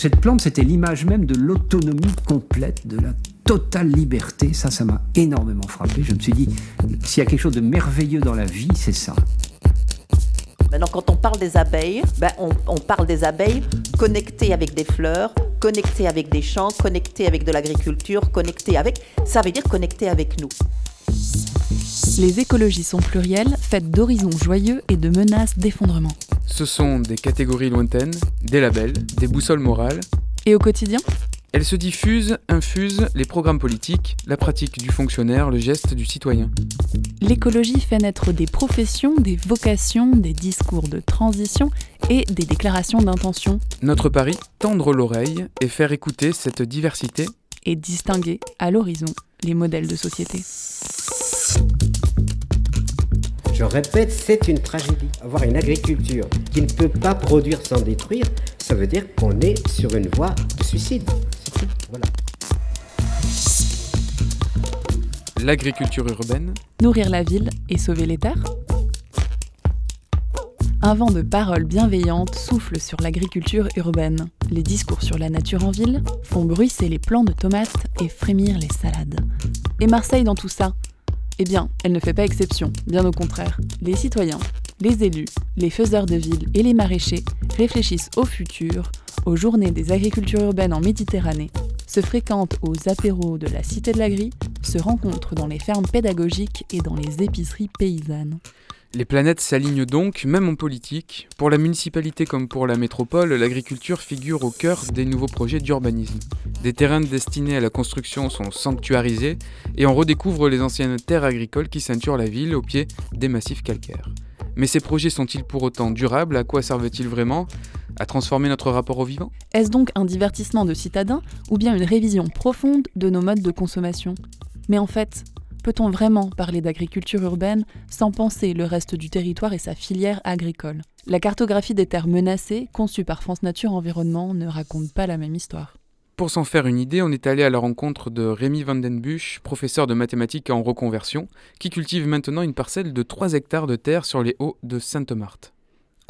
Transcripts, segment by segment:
Cette plante, c'était l'image même de l'autonomie complète, de la totale liberté. Ça, ça m'a énormément frappé. Je me suis dit, s'il y a quelque chose de merveilleux dans la vie, c'est ça. Maintenant, quand on parle des abeilles, ben, on, on parle des abeilles connectées avec des fleurs, connectées avec des champs, connectées avec de l'agriculture, connectées avec... Ça veut dire connectées avec nous. Les écologies sont plurielles, faites d'horizons joyeux et de menaces d'effondrement. Ce sont des catégories lointaines, des labels, des boussoles morales. Et au quotidien Elles se diffusent, infusent les programmes politiques, la pratique du fonctionnaire, le geste du citoyen. L'écologie fait naître des professions, des vocations, des discours de transition et des déclarations d'intention. Notre pari, tendre l'oreille et faire écouter cette diversité et distinguer à l'horizon les modèles de société. Je répète, c'est une tragédie. Avoir une agriculture qui ne peut pas produire sans détruire, ça veut dire qu'on est sur une voie de suicide. C'est tout. Voilà. L'agriculture urbaine. Nourrir la ville et sauver les terres un vent de paroles bienveillantes souffle sur l'agriculture urbaine. Les discours sur la nature en ville font bruisser les plants de tomates et frémir les salades. Et Marseille dans tout ça Eh bien, elle ne fait pas exception, bien au contraire. Les citoyens, les élus, les faiseurs de ville et les maraîchers réfléchissent au futur, aux journées des agricultures urbaines en Méditerranée, se fréquentent aux apéros de la Cité de l'Agri, se rencontrent dans les fermes pédagogiques et dans les épiceries paysannes. Les planètes s'alignent donc, même en politique. Pour la municipalité comme pour la métropole, l'agriculture figure au cœur des nouveaux projets d'urbanisme. Des terrains destinés à la construction sont sanctuarisés et on redécouvre les anciennes terres agricoles qui ceinturent la ville au pied des massifs calcaires. Mais ces projets sont-ils pour autant durables? À quoi servent-ils vraiment? À transformer notre rapport au vivant? Est-ce donc un divertissement de citadins ou bien une révision profonde de nos modes de consommation? Mais en fait, Peut-on vraiment parler d'agriculture urbaine sans penser le reste du territoire et sa filière agricole? La cartographie des terres menacées, conçue par France Nature Environnement, ne raconte pas la même histoire. Pour s'en faire une idée, on est allé à la rencontre de Rémi Vandenbusch, professeur de mathématiques en reconversion, qui cultive maintenant une parcelle de 3 hectares de terre sur les hauts de Sainte-Marthe.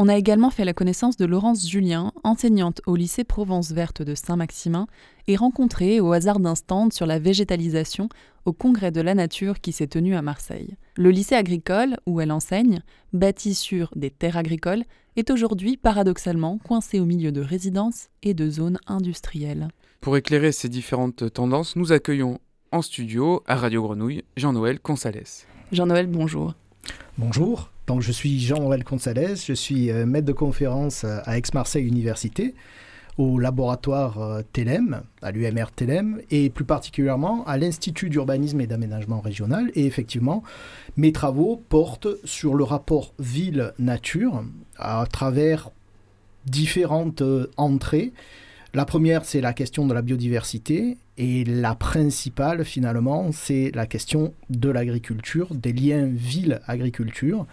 On a également fait la connaissance de Laurence Julien, enseignante au lycée Provence Verte de Saint-Maximin, et rencontrée au hasard d'un stand sur la végétalisation au Congrès de la Nature qui s'est tenu à Marseille. Le lycée agricole, où elle enseigne, bâti sur des terres agricoles, est aujourd'hui paradoxalement coincé au milieu de résidences et de zones industrielles. Pour éclairer ces différentes tendances, nous accueillons en studio à Radio Grenouille Jean-Noël Consales. Jean-Noël, bonjour. Bonjour. Donc, je suis Jean-Noël Consales, je suis euh, maître de conférence euh, à Aix-Marseille Université, au laboratoire euh, TELEM, à l'UMR TELEM, et plus particulièrement à l'Institut d'urbanisme et d'aménagement régional. Et effectivement, mes travaux portent sur le rapport ville-nature à travers différentes entrées. La première, c'est la question de la biodiversité et la principale, finalement, c'est la question de l'agriculture, des liens ville-agriculture,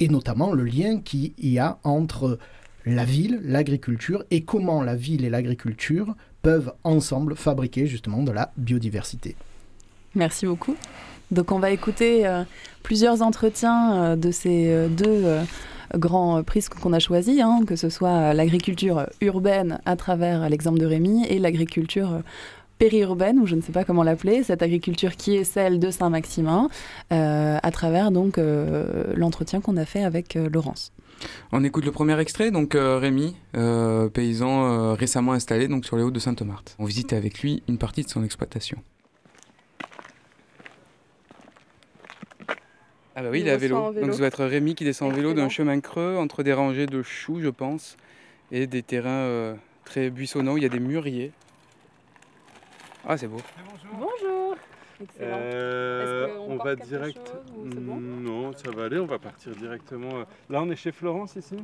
et notamment le lien qu'il y a entre la ville, l'agriculture, et comment la ville et l'agriculture peuvent ensemble fabriquer justement de la biodiversité. Merci beaucoup. Donc on va écouter euh, plusieurs entretiens euh, de ces euh, deux grands prix qu'on a choisis, hein, que ce soit l'agriculture urbaine à travers l'exemple de Rémi et l'agriculture périurbaine, ou je ne sais pas comment l'appeler, cette agriculture qui est celle de Saint-Maximin, euh, à travers donc euh, l'entretien qu'on a fait avec euh, Laurence. On écoute le premier extrait, donc Rémi, paysan récemment installé donc sur les hauts de Sainte-Marthe. On visite avec lui une partie de son exploitation. Ah bah oui, il est à vélo. Donc ça doit être Rémi qui descend en vélo d'un chemin creux entre des rangées de choux, je pense, et des terrains très buissonnants où il y a des mûriers. Ah, c'est beau. Bonjour. Excellent. Euh, on, va direct. non, ça va aller. On va partir directement. Euh, là, on est chez Florence ici?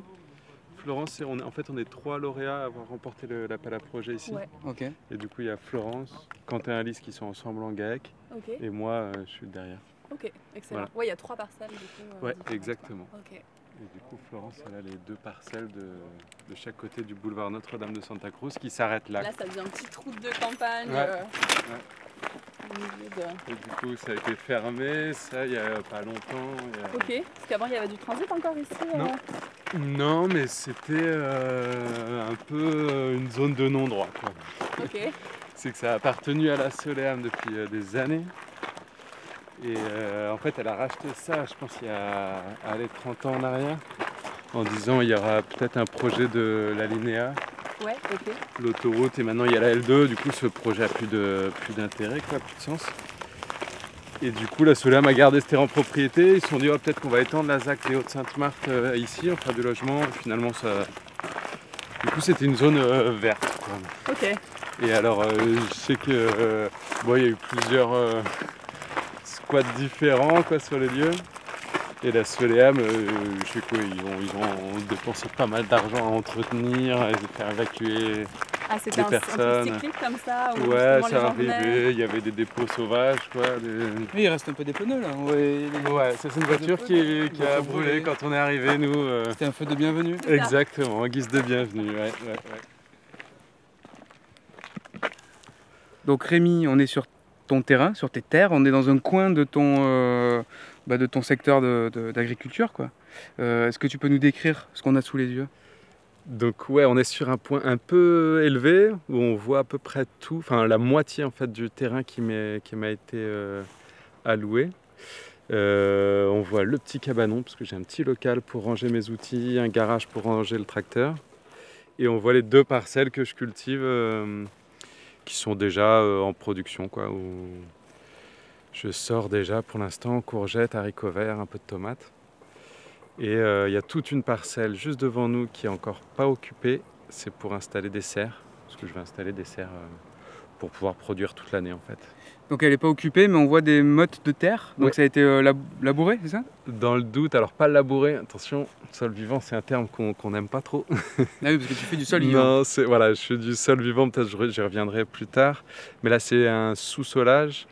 Florence, on en fait, on est trois lauréats à avoir remporté l'appel à projet ici. Ok. Et du coup, il y a Florence, Quentin et Alice qui sont ensemble en GAEC. Et moi, euh, je suis derrière. Ok, excellent. Oui, il y a trois parcelles du coup. ouais, exactement. Ok. Et du coup, Florence, elle a les deux parcelles de, de chaque côté du boulevard Notre-Dame de Santa Cruz qui s'arrêtent là. Là, ça devient une petite route de campagne. Ouais. Euh, Et du coup, ça a été fermé, ça, il n'y a pas longtemps. Ok, parce qu'avant, il y avait du transit encore ici euh Non, Non, mais c'était un peu une zone de non-droit. Ok. C'est que ça a appartenu à la Soleam depuis des années. Et en fait, elle a racheté ça, je pense, il y a allez, 30 ans en arrière, en disant il y aura peut-être un projet de la Linéa Ouais, ok. L'autoroute et maintenant il y a la L2, du coup ce projet a plus de plus d'intérêt, quoi, plus de sens. Et du coup la Soleam a gardé ce terrain en propriété, ils se sont dit oh, peut-être qu'on va étendre la ZAC des Hauts-de-Sainte-Marthe euh, ici, on fera du logement, et finalement ça. Du coup c'était une zone euh, verte. Ok. Et alors euh, je sais que bon, il y a eu plusieurs squats différents quoi, sur les lieux. Et la Soleam, euh, je sais quoi, ils ont, dépensé pas mal d'argent à entretenir, à faire évacuer ah, des personnes. Un cyclique comme ça Ouais, ça arrivait, il y avait des dépôts sauvages. Quoi, Oui, il reste un peu des pneus là. Ouais, ouais c'est une voiture qui, qui a brûlé quand on est arrivé, nous. Euh. C'était un feu de bienvenue. Exactement, en guise de bienvenue, ouais, ouais, Donc Rémi, on est sur ton terrain, sur tes terres, on est dans un coin de ton, euh, bah, de ton secteur d'agriculture. quoi. Euh, est-ce que tu peux nous décrire ce qu'on a sous les yeux? Donc ouais, on est sur un point un peu élevé où on voit à peu près tout, enfin la moitié en fait du terrain qui m'a été euh, alloué. on voit le petit cabanon parce que j'ai un petit local pour ranger mes outils, un garage pour ranger le tracteur. Et on voit les deux parcelles que je cultive sont déjà en production quoi, je sors déjà pour l'instant courgettes, haricots verts, un peu de tomates. Et euh, il y a toute une parcelle juste devant nous qui est encore pas occupée. C'est pour installer des serres, parce que je vais installer des serres euh, pour pouvoir produire toute l'année en fait. Donc elle n'est pas occupée, mais on voit des mottes de terre. Donc ça a été euh, labouré, c'est ça? Dans le doute, alors pas labouré, attention, sol vivant c'est un terme qu'on n'aime pas trop. ah oui, parce que tu fais du sol vivant. Non, voilà, je fais du sol vivant, peut-être j'y reviendrai plus tard. Mais là c'est un sous-solage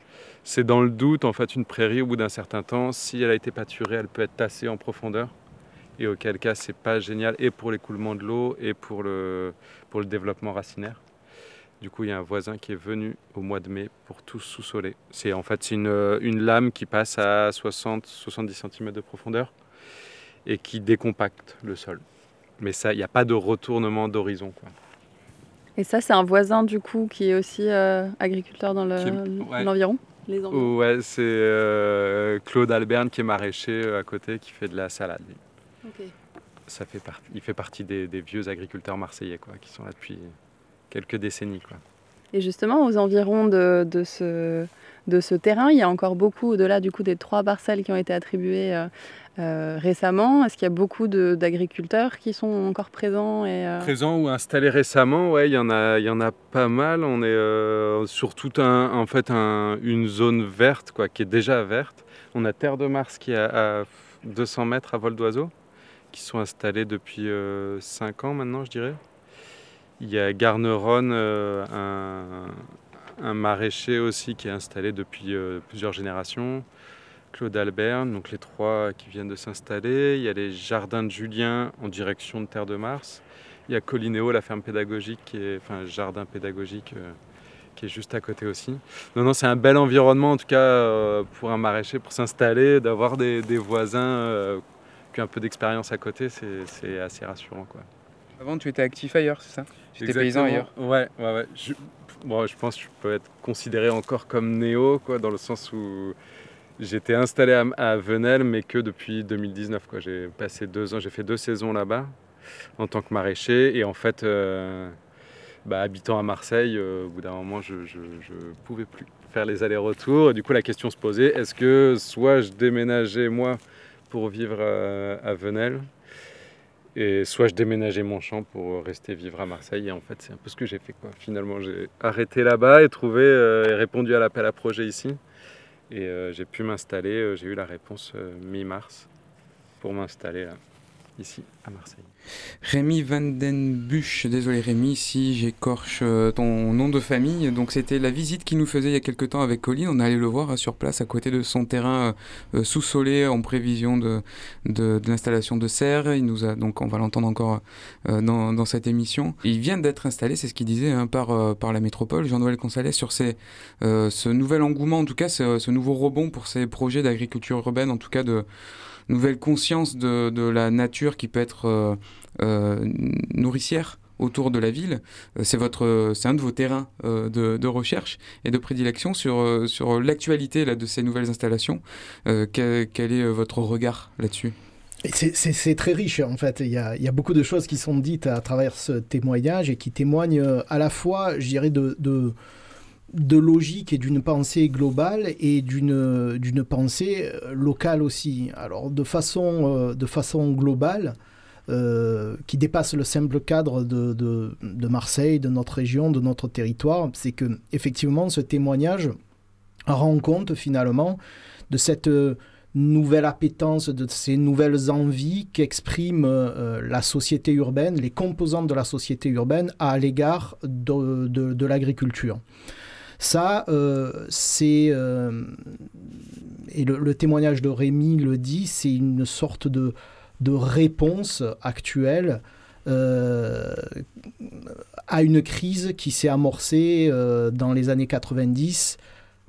c'est dans le doute, en fait, une prairie, au bout d'un certain temps, si elle a été pâturée, elle peut être tassée en profondeur. Et auquel cas, c'est pas génial, et pour l'écoulement de l'eau, et pour le, pour le développement racinaire. Du coup, il y a un voisin qui est venu au mois de mai pour tout sous-soler. C'est en fait une, une lame qui passe à 60-70 cm de profondeur et qui décompacte le sol. Mais ça, il n'y a pas de retournement d'horizon. Et ça, c'est un voisin du coup qui est aussi euh, agriculteur dans l'environ? Ouais, c'est euh, Claude Alberne qui est maraîcher euh, à côté, qui fait de la salade. Ça fait il fait partie des, vieux agriculteurs marseillais, quoi, qui sont là depuis quelques décennies, quoi. Et justement, aux environs de, de ce, de ce terrain, il y a encore beaucoup, au-delà du coup des trois parcelles qui ont été attribuées euh, euh, récemment Est-ce qu'il y a beaucoup d'agriculteurs qui sont encore présents et, euh, Présents ou installés récemment, ouais, il y en a, il y en a pas mal. On est euh, sur toute un, en fait une zone verte, quoi, qui est déjà verte. On a Terre de Mars qui est à, 200 mètres à vol d'oiseau, qui sont installés depuis 5 ans maintenant, je dirais. Il y a Garneron, un, un, maraîcher aussi qui est installé depuis plusieurs générations. Claude Albert, donc les trois qui viennent de s'installer. Il y a les jardins de Julien en direction de Terre de Mars. Il y a Colinéo, la ferme pédagogique, enfin jardin pédagogique euh, qui est juste à côté aussi. Non, non, c'est un bel environnement en tout cas euh, pour un maraîcher pour s'installer, d'avoir des, voisins euh, qui ont un peu d'expérience à côté, c'est assez rassurant quoi. Avant, tu étais actif ailleurs, c'est ça? Tu étais paysan ailleurs Ouais, ouais, ouais. Je, je pense que je peux être considéré encore comme néo, quoi, dans le sens où J'étais installé à, Venelle, mais que depuis 2019. J'ai passé deux ans, j'ai fait deux saisons là-bas en tant que maraîcher. Et en fait, euh, bah, habitant à Marseille, euh, au bout d'un moment, je ne pouvais plus faire les allers-retours. Et du coup, la question se posait est-ce que soit je déménageais moi pour vivre euh, à Venelle, et soit je déménageais mon champ pour rester vivre à Marseille. Et en fait, c'est un peu ce que j'ai fait. Quoi. Finalement, j'ai arrêté là-bas et trouvé et répondu à l'appel à projet ici. Et euh, j'ai pu m'installer, euh, j'ai eu la réponse euh, mi-mars pour m'installer ici à Marseille. Rémi Vandenbusch, désolé Rémi si j'écorche euh, ton nom de famille. Donc c'était la visite qu'il nous faisait il y a quelques temps avec Colline. On allait le voir hein, sur place à côté de son terrain euh, euh, sous-solé en prévision de, l'installation de serre. Il nous a donc on va l'entendre encore dans, cette émission. Il vient d'être installé, c'est ce qu'il disait hein, par, par la métropole. Jean-Noël Consalès sur ce nouvel engouement, en tout cas ce, ce nouveau rebond pour ces projets d'agriculture urbaine, en tout cas de nouvelle conscience de, la nature qui peut être nourricière autour de la ville. C'est votre, c'est un de vos terrains de, recherche et de prédilection sur, sur l'actualité de ces nouvelles installations. quel, est votre regard là-dessus? C'est très riche en fait. Il y, a, il y, a, beaucoup de choses qui sont dites à travers ce témoignage et qui témoignent euh, à la fois, je dirais, de, de, de logique et d'une pensée globale et d'une pensée euh, locale aussi. Alors de façon, euh, de façon globale, qui dépasse le simple cadre de, de, Marseille, de notre région, de notre territoire, c'est que effectivement ce témoignage rend compte finalement de cette nouvelle appétence, de ces nouvelles envies qu'exprime euh, la société urbaine, les composantes de la société urbaine à l'égard de, de, l'agriculture. Ça, euh, c'est... Euh, et le, témoignage de Rémi le dit, c'est une sorte de, de réponse actuelle à une crise qui s'est amorcée dans les années 90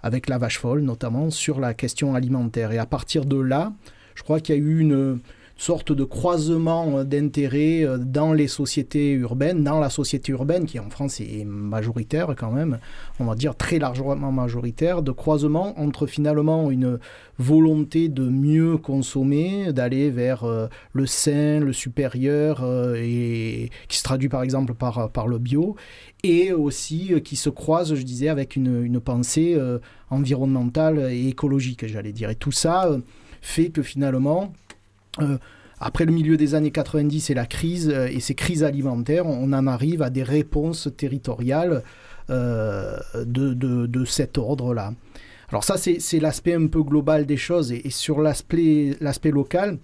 avec la vache folle notamment, sur la question alimentaire. Et à partir de là, je crois qu'il y a eu une sorte de croisement d'intérêts euh, dans les sociétés urbaines, dans la société urbaine qui en France est majoritaire quand même, on va dire très largement majoritaire, de croisement entre finalement une volonté de mieux consommer, d'aller vers euh, le sain, le supérieur, euh, et qui se traduit par exemple par, par le bio, et aussi qui se croise, je disais, avec une, une pensée environnementale et écologique, j'allais dire. Et tout ça fait que finalement, euh, après le milieu des années 90 et la crise euh, et ces crises alimentaires, on en arrive à des réponses territoriales euh, de, de, cet ordre-là. Alors ça, c'est l'aspect un peu global des choses. Et, sur l'aspect local,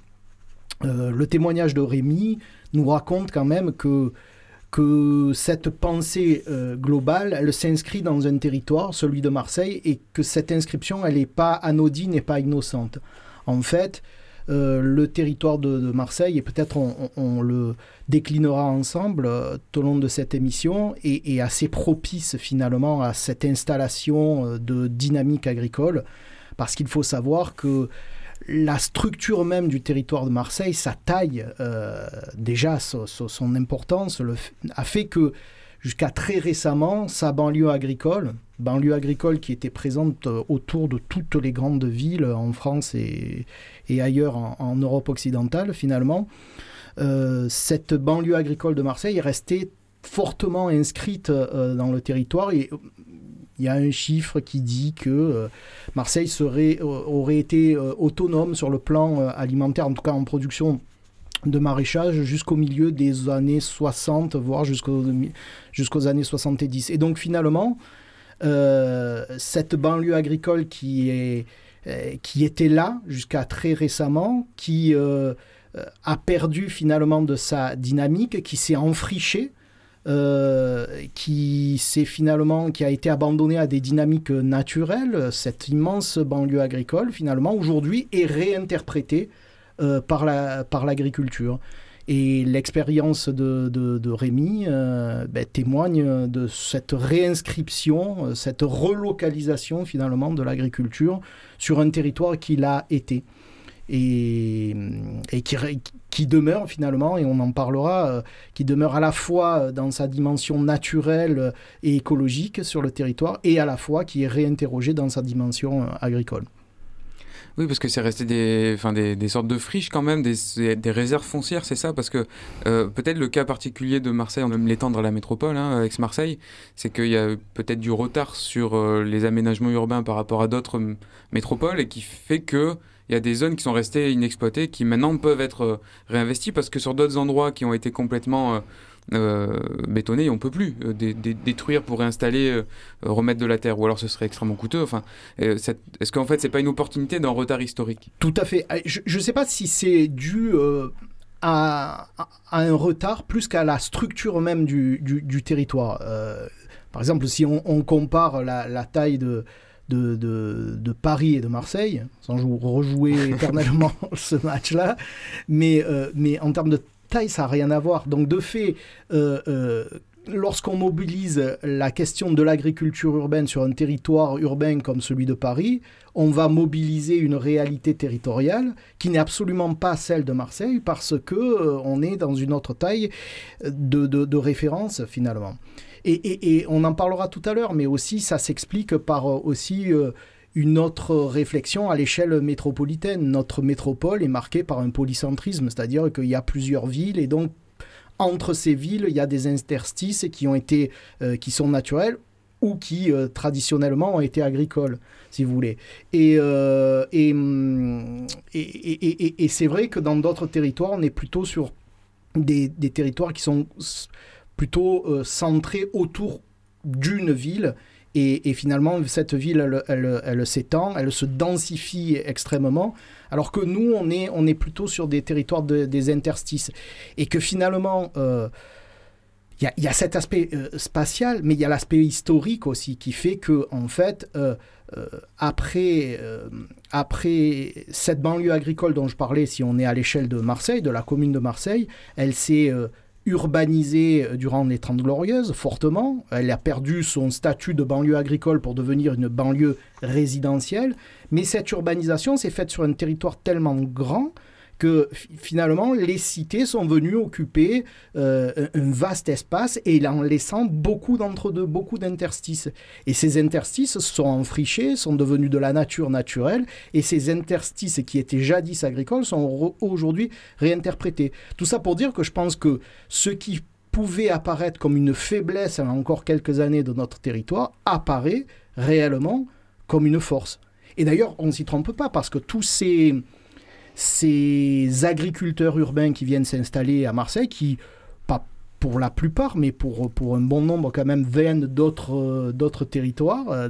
le témoignage de Rémi nous raconte quand même que, que cette pensée globale, elle s'inscrit dans un territoire, celui de Marseille, et que cette inscription, elle n'est pas anodine et pas innocente. En fait, euh, le territoire de, Marseille, et peut-être on, le déclinera ensemble euh, tout au long de cette émission, est, assez propice finalement à cette installation euh, de dynamique agricole, parce qu'il faut savoir que la structure même du territoire de Marseille, sa taille, déjà son, importance, a fait que jusqu'à très récemment, sa banlieue agricole, banlieue agricole qui était présente euh, autour de toutes les grandes villes en France et, ailleurs en, Europe occidentale finalement, euh, cette banlieue agricole de Marseille est restée fortement inscrite euh, dans le territoire. Et il y a un chiffre qui dit que Marseille aurait été autonome sur le plan alimentaire, en tout cas en production de maraîchage jusqu'au milieu des années 60, voire jusqu'aux années 70. Et donc finalement, euh, cette banlieue agricole qui, est, euh, qui était là jusqu'à très récemment, qui euh, a perdu finalement de sa dynamique, qui s'est enfrichée, qui s'est finalement qui a été abandonnée à des dynamiques naturelles, cette immense banlieue agricole finalement aujourd'hui est réinterprétée euh, par l'agriculture. La, par et l'expérience de, de, Rémi euh, ben, témoigne de cette réinscription, euh, cette relocalisation finalement de l'agriculture sur un territoire qu'il a été et, et qui, qui, demeure finalement, et on en parlera, qui demeure à la fois dans sa dimension naturelle et écologique sur le territoire et à la fois qui est réinterrogé dans sa dimension agricole. Oui, parce que c'est resté des, enfin, des, sortes de friches quand même, des, des réserves foncières, c'est ça? Parce que euh, peut-être le cas particulier de Marseille, on va même l'étendre à la métropole, hein, ex-Marseille, c'est qu'il y a peut-être du retard sur euh, les aménagements urbains par rapport à d'autres métropoles et qui fait que il y a des zones qui sont restées inexploitées qui maintenant peuvent être euh, réinvesties parce que sur d'autres endroits qui ont été complètement euh, bétonner, on peut plus euh, détruire pour réinstaller, euh, remettre de la terre, ou alors ce serait extrêmement coûteux. Enfin, est-ce qu'en fait c'est pas une opportunité d'un retard historique? Tout à fait. Je ne sais pas si c'est dû à, un retard plus qu'à la structure même du, du, territoire. par exemple, si on, compare la, taille de, de, de, Paris et de Marseille, sans rejouer éternellement ce match-là, mais, mais en termes de taille, ça n'a rien à voir. Donc de fait, euh, euh, lorsqu'on mobilise la question de l'agriculture urbaine sur un territoire urbain comme celui de Paris, on va mobiliser une réalité territoriale qui n'est absolument pas celle de Marseille parce que euh, on est dans une autre taille de, référence finalement. Et, on en parlera tout à l'heure, mais aussi ça s'explique par euh, aussi une autre réflexion à l'échelle métropolitaine. Notre métropole est marquée par un polycentrisme, c'est-à-dire qu'il y a plusieurs villes et donc entre ces villes, il y a des interstices qui ont été, euh, qui sont naturels ou qui euh, traditionnellement ont été agricoles, si vous voulez. Et, euh, hum, et, et, et, c'est vrai que dans d'autres territoires, on est plutôt sur des territoires qui sont plutôt centrés autour d'une ville et, finalement, cette ville, elle, s'étend, elle se densifie extrêmement, alors que nous, on est, plutôt sur des territoires des interstices. Et que finalement, euh, il y, a cet aspect euh, spatial, mais il y a l'aspect historique aussi, qui fait que, en fait, euh, après cette banlieue agricole dont je parlais, si on est à l'échelle de Marseille, de la commune de Marseille, elle s'est urbanisée euh, durant les Trente Glorieuses, fortement. Elle a perdu son statut de banlieue agricole pour devenir une banlieue résidentielle. Mais cette urbanisation s'est faite sur un territoire tellement grand que finalement les cités sont venues occuper euh, un vaste espace et en laissant beaucoup d'entre-deux, beaucoup d'interstices. Et ces interstices sont enfrichés, sont devenus de la nature naturelle et ces interstices qui étaient jadis agricoles sont aujourd'hui réinterprétés. Tout ça pour dire que je pense que ce qui pouvait apparaître comme une faiblesse en encore quelques années de notre territoire apparaît réellement comme une force. Et d'ailleurs, on ne s'y trompe pas parce que tous ces ces agriculteurs urbains qui viennent s'installer à Marseille, qui, pas pour la plupart, mais pour, pour un bon nombre quand même, viennent d'autres, d'autres territoires, euh,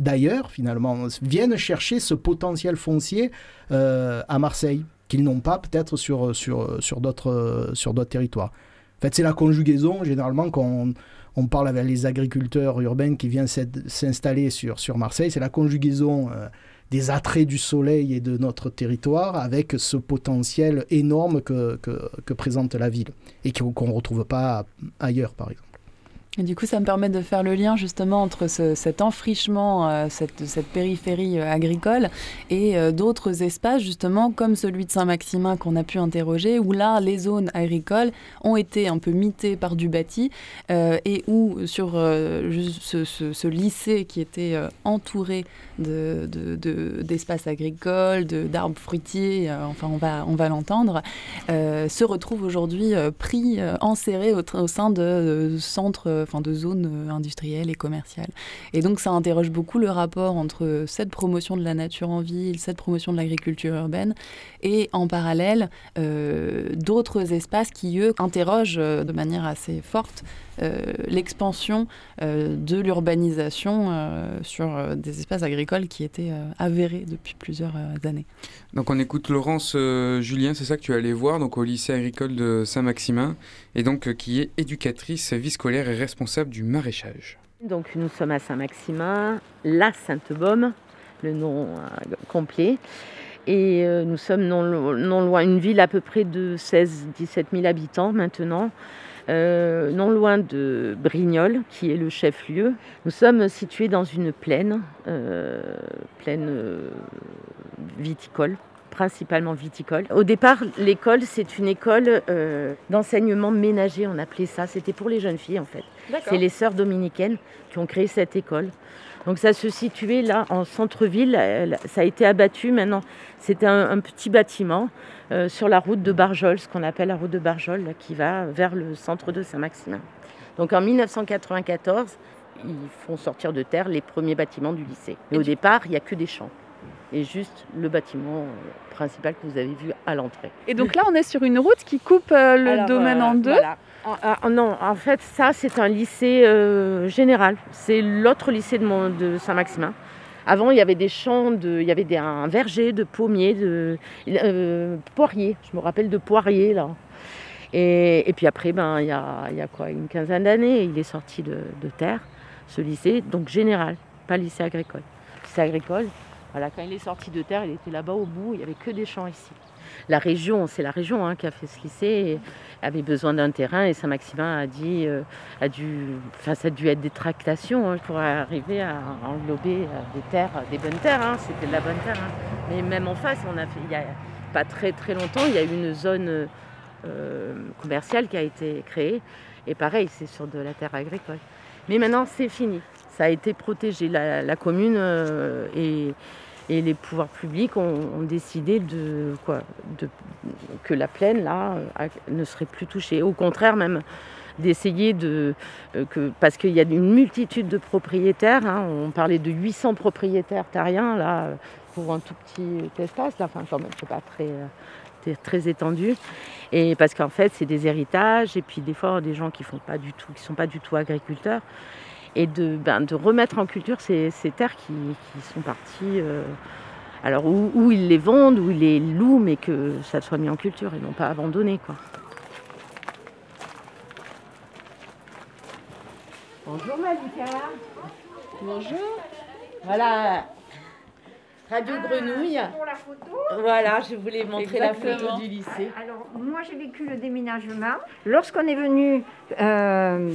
d'ailleurs finalement, viennent chercher ce potentiel foncier euh, à Marseille, qu'ils n'ont pas peut-être sur, sur, sur, d'autres, territoires. En fait, c'est la conjugaison, généralement, quand on, parle avec les agriculteurs urbains qui viennent s'installer sur, sur Marseille, c'est la conjugaison euh, des attraits du soleil et de notre territoire avec ce potentiel énorme que, que, présente la ville et qu'on ne retrouve pas ailleurs, par exemple. Et du coup, ça me permet de faire le lien justement entre cet enfrichement, euh, cette, périphérie euh, agricole et euh, d'autres espaces justement comme celui de Saint-Maximin qu'on a pu interroger, où là, les zones agricoles ont été un peu mitées par du bâti et où sur ce, lycée qui était entouré d'espaces de, agricoles, d'arbres fruitiers, enfin on va, on va l'entendre, se retrouve aujourd'hui pris, enserré au, au, sein de centres de zones euh, industrielles et commerciales. Et donc ça interroge beaucoup le rapport entre cette promotion de la nature en ville, cette promotion de l'agriculture urbaine, et en parallèle euh, d'autres espaces qui, eux, interrogent euh, de manière assez forte l'expansion de l'urbanisation sur des espaces agricoles qui étaient avérés depuis plusieurs années. Donc on écoute Laurence Julien, c'est ça que tu allais voir, donc au lycée agricole de Saint-Maximin, et donc qui est éducatrice vie scolaire et responsable du maraîchage. Donc nous sommes à Saint-Maximin, la Sainte-Baume, le nom euh, complet. Et euh, nous sommes non, loin, une ville à peu près de 16-17 000 habitants maintenant, euh, non loin de Brignoles, qui est le chef-lieu. Nous sommes situés dans une plaine, plaine viticole principalement viticole. Au départ, l'école, c'est une école euh, d'enseignement ménager, on appelait ça. C'était pour les jeunes filles, en fait. C'est les sœurs dominicaines qui ont créé cette école. Donc ça se situait là en centre-ville. Ça a été abattu maintenant. C'était un, petit bâtiment euh, sur la route de Barjol, ce qu'on appelle la route de Barjol, qui va vers le centre de Saint-Maximin. Donc en 1994, ils font sortir de terre les premiers bâtiments du lycée. Mais au départ, il n'y a que des champs et juste le bâtiment euh, principal que vous avez vu à l'entrée. Et donc là, on est sur une route qui coupe euh, le domaine en deux Non, en fait, ça, c'est un lycée euh, général. C'est l'autre lycée de, Saint-Maximin. Avant, il y avait des champs, de, il y avait un verger de pommiers, de poiriers. Je me rappelle de poiriers, là. Et, puis après, ben, il, y a, quoi, une quinzaine d'années, il est sorti de, de terre, ce lycée, donc général, pas lycée agricole. Lycée agricole, voilà, quand il est sorti de terre, il était là-bas au bout, il n'y avait que des champs ici. La région, c'est la région hein, qui a fait ce lycée, avait besoin d'un terrain et Saint-Maximin a dit, euh, a dû, enfin ça a dû être des tractations hein, pour arriver à englober euh, des terres, des bonnes terres. Hein, c'était de la bonne terre. Mais même en face, on a fait, il y a pas très très longtemps, il y a eu une zone commerciale qui a été créée et pareil, c'est sur de la terre agricole. Mais maintenant, c'est fini. Ça a été protégé. La, commune et et les pouvoirs publics ont, décidé de, quoi, que la plaine, là, euh, ne serait plus touchée. Au contraire, même d'essayer de... Euh, que, parce qu'il y a une multitude de propriétaires. Hein. on parlait de 800 propriétaires terriens, là, pour un tout petit espace. Là, enfin, quand même, c'est pas très très étendu et parce qu'en fait c'est des héritages et puis des fois des gens qui font pas du tout qui sont pas du tout agriculteurs et de, ben, de remettre en culture ces, terres qui, sont parties. Euh, alors où, ils les vendent, où ils les louent, mais que ça soit mis en culture et non pas abandonné. Quoi. Bonjour Malika. Bonjour. Voilà. Radio ah, Grenouille. Pour la photo. Voilà, je voulais montrer la photo du lycée. Alors, moi j'ai vécu le déménagement. Lorsqu'on est venu euh,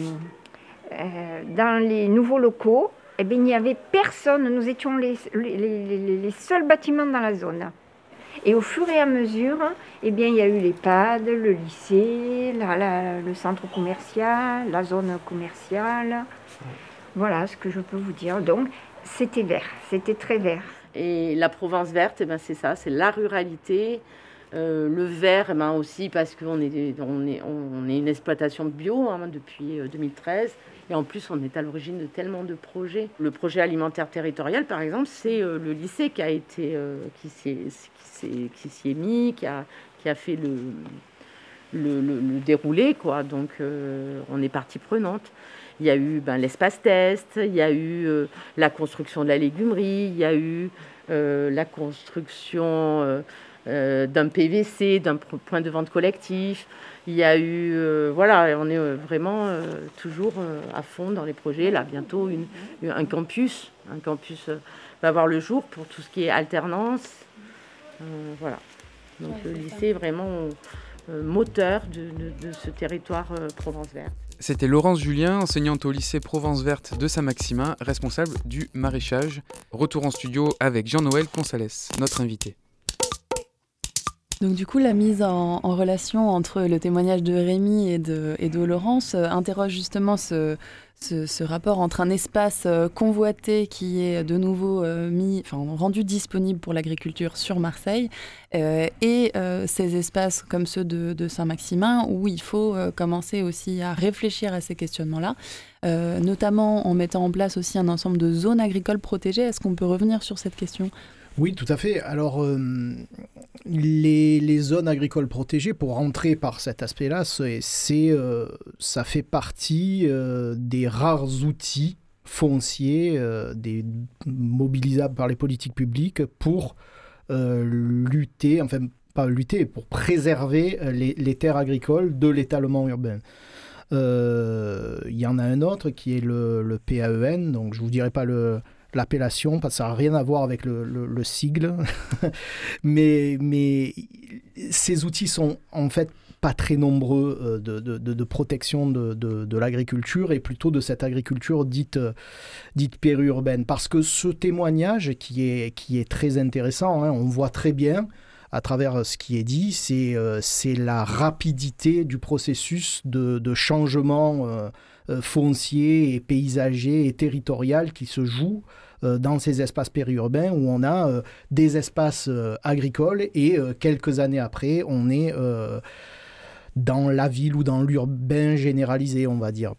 dans les nouveaux locaux, eh bien, il n'y avait personne. Nous étions les, les, seuls bâtiments dans la zone. Et au fur et à mesure, eh bien, il y a eu l'EHPAD, le lycée, le centre commercial, la zone commerciale. Voilà ce que je peux vous dire. Donc, c'était vert, c'était très vert. Et la Provence verte, eh ben, c'est ça, c'est la ruralité, euh, le vert eh ben, aussi parce qu'on est, on est, on est une exploitation bio hein, depuis 2013. Et en plus, on est à l'origine de tellement de projets. Le projet alimentaire territorial, par exemple, c'est euh, le lycée qui a été, euh, qui s'y est, mis, qui a, qui a fait le, le, déroulé, quoi. Donc, euh, on est partie prenante. Il y a eu ben, l'espace test, il y a eu la construction de la légumerie, il y a eu la construction d'un PVC, d'un point de vente collectif. Il y a eu, euh, voilà, on est euh, vraiment euh, toujours à fond dans les projets. Là, bientôt, une, un campus, un campus va voir le jour pour tout ce qui est alternance. voilà. Donc le lycée est vraiment moteur de, ce territoire Provence Verte. C'était Laurence Julien, enseignante au lycée Provence Verte de Saint-Maximin, responsable du maraîchage. Retour en studio avec Jean-Noël Consales, notre invité. Donc du coup, la mise en, relation entre le témoignage de Rémi et de, et de Laurence euh, interroge justement ce, ce, rapport entre un espace euh, convoité qui est de nouveau euh, mis, rendu disponible pour l'agriculture sur Marseille et ces espaces comme ceux de, de Saint-Maximin où il faut commencer aussi à réfléchir à ces questionnements-là, notamment en mettant en place aussi un ensemble de zones agricoles protégées. Est-ce qu'on peut revenir sur cette question? Oui, tout à fait. Alors, euh, les, zones agricoles protégées, pour rentrer par cet aspect-là, c'est, euh, ça fait partie euh, des rares outils fonciers des, mobilisables par les politiques publiques pour lutter, enfin pas lutter, pour préserver les, terres agricoles de l'étalement urbain. Il y en a un autre qui est le, le PAEN, donc je ne vous dirai pas le, l'appellation, parce que ça n'a rien à voir avec le, sigle. mais, mais ces outils sont en fait pas très nombreux euh, de, de, protection de, l'agriculture et plutôt de cette agriculture dite, dite périurbaine. Parce que ce témoignage qui est, qui est très intéressant, hein, on voit très bien à travers ce qui est dit, c'est euh, la rapidité du processus de, changement euh, foncier et paysager et territorial qui se joue euh, dans ces espaces périurbains où on a euh, des espaces euh, agricoles et quelques années après, on est dans la ville ou dans l'urbain généralisé, on va dire.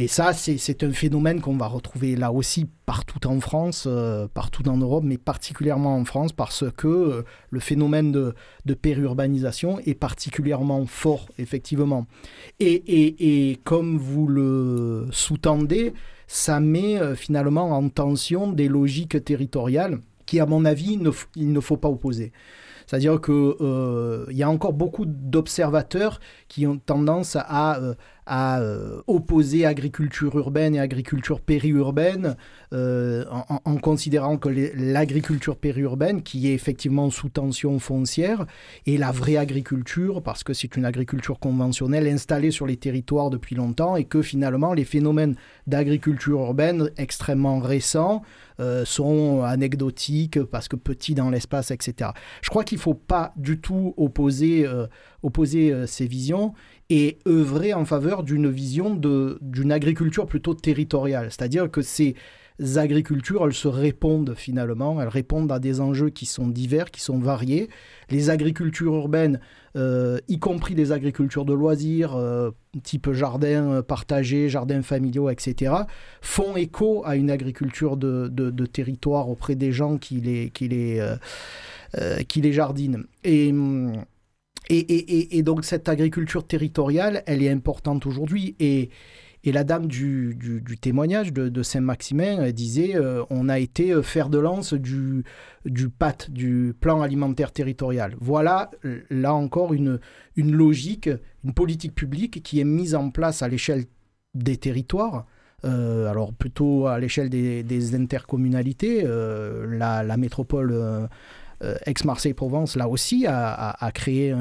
Et ça, c'est un phénomène qu'on va retrouver là aussi partout en France, partout en Europe, mais particulièrement en France, parce que le phénomène de, de, périurbanisation est particulièrement fort, effectivement. Et, comme vous le sous-tendez, ça met euh, finalement en tension des logiques territoriales qui, à mon avis, il ne faut pas opposer. C'est-à-dire qu'il y a encore beaucoup d'observateurs qui ont tendance à à euh, opposer agriculture urbaine et agriculture périurbaine, euh, en, considérant que l'agriculture périurbaine, qui est effectivement sous tension foncière, est la vraie agriculture, parce que c'est une agriculture conventionnelle installée sur les territoires depuis longtemps, et que finalement les phénomènes d'agriculture urbaine extrêmement récents euh, sont anecdotiques, parce que petits dans l'espace, etc. Je crois qu'il ne faut pas du tout opposer, opposer ces visions et œuvrer en faveur d'une vision d'une agriculture plutôt territoriale. C'est-à-dire que ces agricultures, elles se répondent finalement, elles répondent à des enjeux qui sont divers, qui sont variés. Les agricultures urbaines, euh, y compris les agricultures de loisirs, euh, type jardin partagé, jardins familiaux, etc., font écho à une agriculture de, de, territoire auprès des gens qui les, qui les, euh, qui les jardinent. Et et, donc cette agriculture territoriale, elle est importante aujourd'hui. Et, la dame du, témoignage de, Saint-Maximin disait euh, on a été euh, fer de lance du, du PAT, du plan alimentaire territorial. Voilà, là encore, une, logique, une politique publique qui est mise en place à l'échelle des territoires. Euh, alors plutôt à l'échelle des, intercommunalités, la, métropole euh, Aix-Marseille-Provence, là aussi, a, créé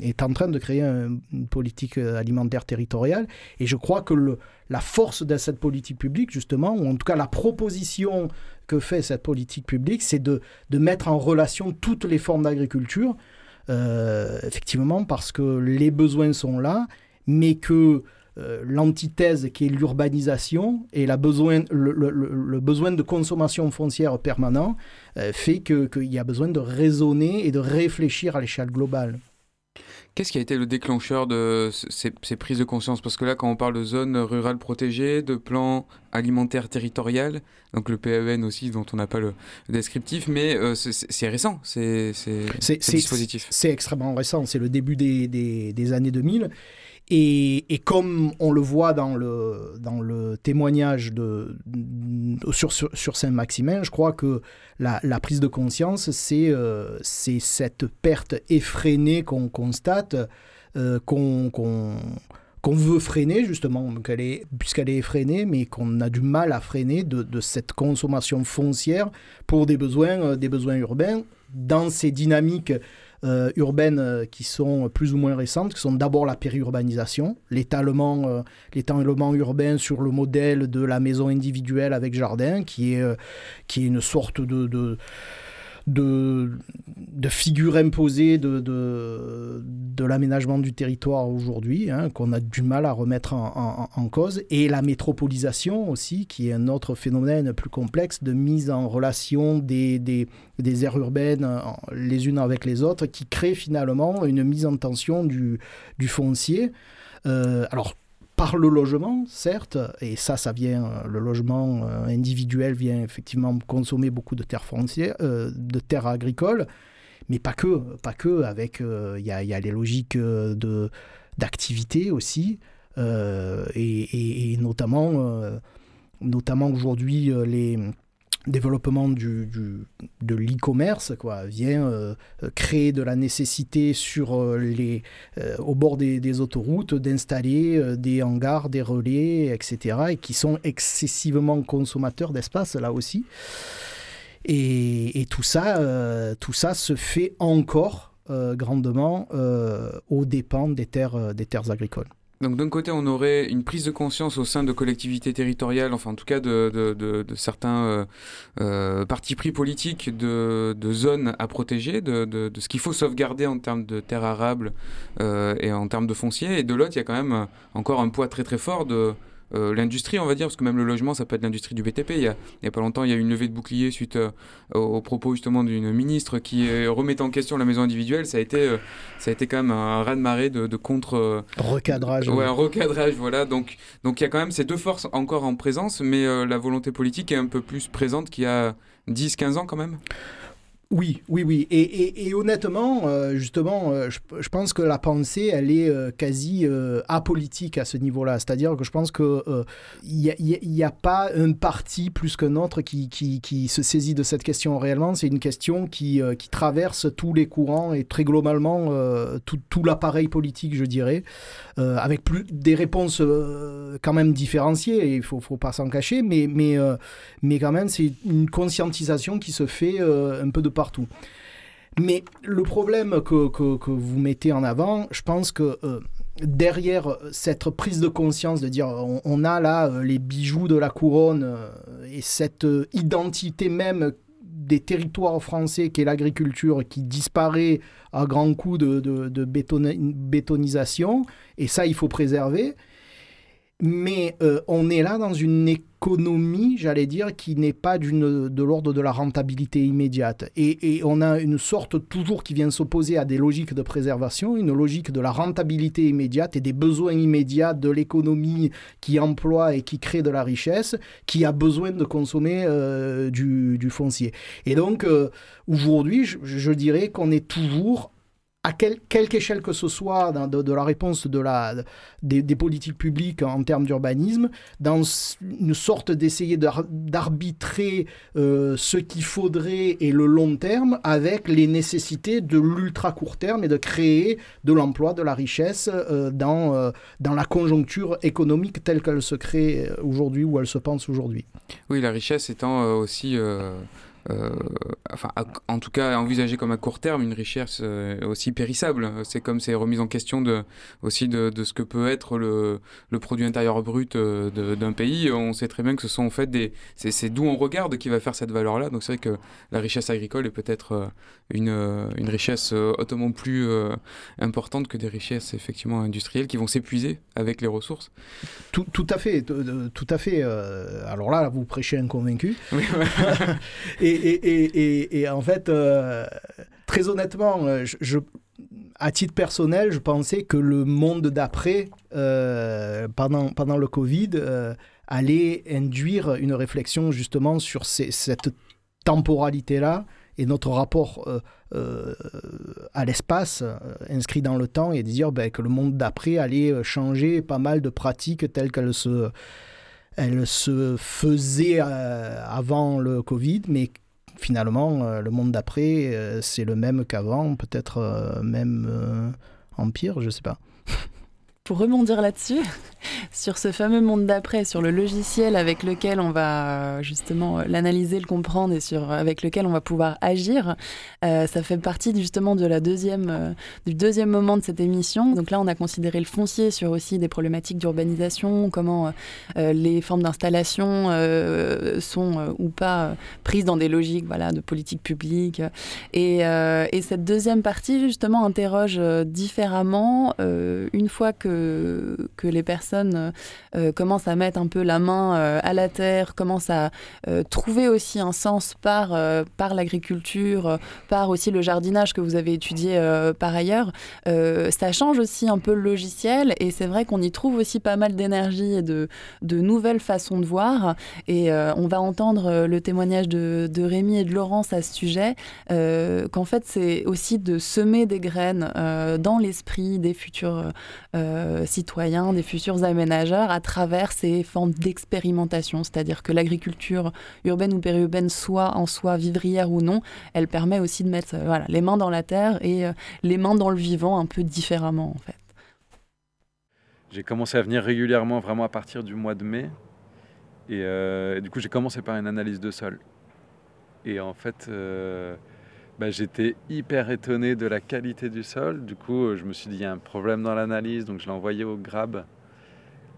est en train de créer une politique euh, alimentaire territoriale. Et je crois que la force de cette politique publique, justement, ou en tout cas la proposition que fait cette politique publique, c'est de, de mettre en relation toutes les formes d'agriculture, euh, effectivement, parce que les besoins sont là, mais que euh, l'antithèse qui est l'urbanisation et la besoin, le, besoin de consommation foncière permanent euh, fait qu'il y a besoin de raisonner et de réfléchir à l'échelle globale. Qu'est-ce qui a été le déclencheur de ces, prises de conscience? Parce que là, quand on parle de zones rurales protégées, de plans alimentaires territorial, donc le PAEN aussi, dont on n'a pas le descriptif, mais euh, c'est récent, c'est dispositif. C'est extrêmement récent, c'est le début des, des, des années 2000. Et, comme on le voit dans le, dans le témoignage de, sur, sur, Saint-Maximin, je crois que la, prise de conscience, euh, c'est cette perte effrénée qu'on constate, euh, qu'on veut freiner justement, puisqu'elle est effrénée, mais qu'on a du mal à freiner de, de, cette consommation foncière pour des besoins, euh, des besoins urbains dans ces dynamiques euh, urbaines euh, qui sont plus ou moins récentes, qui sont d'abord la périurbanisation, l'étalement, euh, l'étalement urbain sur le modèle de la maison individuelle avec jardin, qui est, qui est une sorte de de, de figure imposée de, de, de l'aménagement du territoire aujourd'hui, hein, qu'on a du mal à remettre en, cause, et la métropolisation aussi, qui est un autre phénomène plus complexe de mise en relation des, des, des aires urbaines les unes avec les autres, qui crée finalement une mise en tension du, du foncier. Euh, alors, par le logement, certes, et ça, ça vient, euh, le logement euh, individuel vient effectivement consommer beaucoup de terres foncières, euh, de terres agricoles, mais pas que, pas que, avec, il y, a, les logiques de, d'activité aussi, et, et, notamment, notamment aujourd'hui, les développement du, de l'e-commerce quoi vient euh, créer de la nécessité sur euh, les euh, au bord des, autoroutes d'installer des hangars des relais etc et qui sont excessivement consommateurs d'espace là aussi. Et, et tout ça tout ça se fait encore grandement aux dépens des terres des terres agricoles donc d'un côté, on aurait une prise de conscience au sein de collectivités territoriales, enfin en tout cas de, certains euh, euh, partis pris politiques de, zones à protéger, de, ce qu'il faut sauvegarder en termes de terres arables euh, et en termes de foncier. Et de l'autre, il y a quand même encore un poids très très fort de euh, l'industrie, on va dire, parce que même le logement, ça peut être l'industrie du BTP. Il y, a, il y a pas longtemps, il y a eu une levée de bouclier suite euh, aux propos justement d'une ministre qui remet en question la maison individuelle. Ça a été, euh, ça a été quand même un raz-de-marée de, de, contre... recadrage. Ouais, un recadrage, voilà. Donc, donc il y a quand même ces deux forces encore en présence, mais la volonté politique est un peu plus présente qu'il y a 10-15 ans quand même Oui, oui, oui. Et, honnêtement, euh, justement, euh, je, pense que la pensée, elle est euh, quasi apolitique à ce niveau-là. C'est-à-dire que je pense qu'il n'y a, pas un parti plus qu'un autre qui, qui, se saisit de cette question réellement. C'est une question qui, traverse tous les courants et très globalement tout, tout l'appareil politique, je dirais, avec plus, des réponses quand même différenciées, il ne faut, faut pas s'en cacher, mais, mais, mais quand même, c'est une conscientisation qui se fait un peu de partout. Mais le problème que, vous mettez en avant, je pense que euh, derrière cette prise de conscience de dire on, a là euh, les bijoux de la couronne euh, et cette identité même des territoires français qui est l'agriculture qui disparaît à grands coups de, bétonisation, et ça il faut préserver, mais on est là dans une économie, j'allais dire, qui n'est pas de l'ordre de la rentabilité immédiate. Et, on a une sorte toujours qui vient s'opposer à des logiques de préservation, une logique de la rentabilité immédiate et des besoins immédiats de l'économie qui emploie et qui crée de la richesse, qui a besoin de consommer euh, du, foncier. Et donc, euh, aujourd'hui, je, dirais qu'on est toujours à quelque échelle que ce soit de, la réponse de la, des, politiques publiques en termes d'urbanisme, dans une sorte d'essayer d'arbitrer euh, ce qu'il faudrait et le long terme avec les nécessités de l'ultra court terme et de créer de l'emploi, de la richesse euh, dans, euh, dans la conjoncture économique telle qu'elle se crée aujourd'hui ou elle se pense aujourd'hui. Oui, la richesse étant aussi euh, enfin, en tout cas, envisager comme à court terme une richesse euh, aussi périssable. C'est comme ces remises en question de, aussi de, de, ce que peut être le, le produit intérieur brut euh, d'un pays. On sait très bien que ce sont en fait des. C'est d'où on regarde qui va faire cette valeur-là. Donc c'est vrai que la richesse agricole est peut-être une, une richesse hautement plus importante que des richesses effectivement industrielles qui vont s'épuiser avec les ressources. Tout, tout à fait, tout à fait. alors là, vous prêchez un convaincu. Oui, et, et, en fait, euh, très honnêtement, euh, je, à titre personnel, je pensais que le monde d'après, euh, pendant, pendant le Covid, allait induire une réflexion justement sur cette temporalité-là et notre rapport à l'espace inscrit dans le temps et dire ben, que le monde d'après allait changer pas mal de pratiques telles qu'elles se, elles se faisaient avant le Covid, mais finalement, euh, le monde d'après, euh, c'est le même qu'avant, peut-être euh, même en pire, je sais pas. Pour rebondir là-dessus, sur ce fameux monde d'après, sur le logiciel avec lequel on va euh, justement euh, l'analyser, le comprendre et sur, avec lequel on va pouvoir agir, euh, ça fait partie justement de la deuxième, du deuxième moment de cette émission. Donc là, on a considéré le foncier sur aussi des problématiques d'urbanisation, comment les formes d'installation sont ou pas prises dans des logiques voilà, de politique publique. Et cette deuxième partie, justement, interroge différemment une fois que, que les personnes euh, euh, commence à mettre un peu la main euh, à la terre, commence à trouver aussi un sens par, par l'agriculture, par aussi le jardinage que vous avez étudié par ailleurs, ça change aussi un peu le logiciel et c'est vrai qu'on y trouve aussi pas mal d'énergie et de, de nouvelles façons de voir. Et on va entendre le témoignage de, de Rémi et de Laurence à ce sujet, qu'en fait c'est aussi de semer des graines dans l'esprit des futurs citoyens, des futurs aménageurs à travers ces formes d'expérimentation, c'est-à-dire que l'agriculture urbaine ou périurbaine, soit en soi vivrière ou non, elle permet aussi de mettre euh, voilà, les mains dans la terre et euh, les mains dans le vivant un peu différemment en fait. J'ai commencé à venir régulièrement vraiment à partir du mois de mai. Et, euh, du coup, j'ai commencé par une analyse de sol. Et en fait, bah, j'étais hyper étonné de la qualité du sol. Du coup, je me suis dit, il y a un problème dans l'analyse. Donc, je l'ai envoyé au GRAB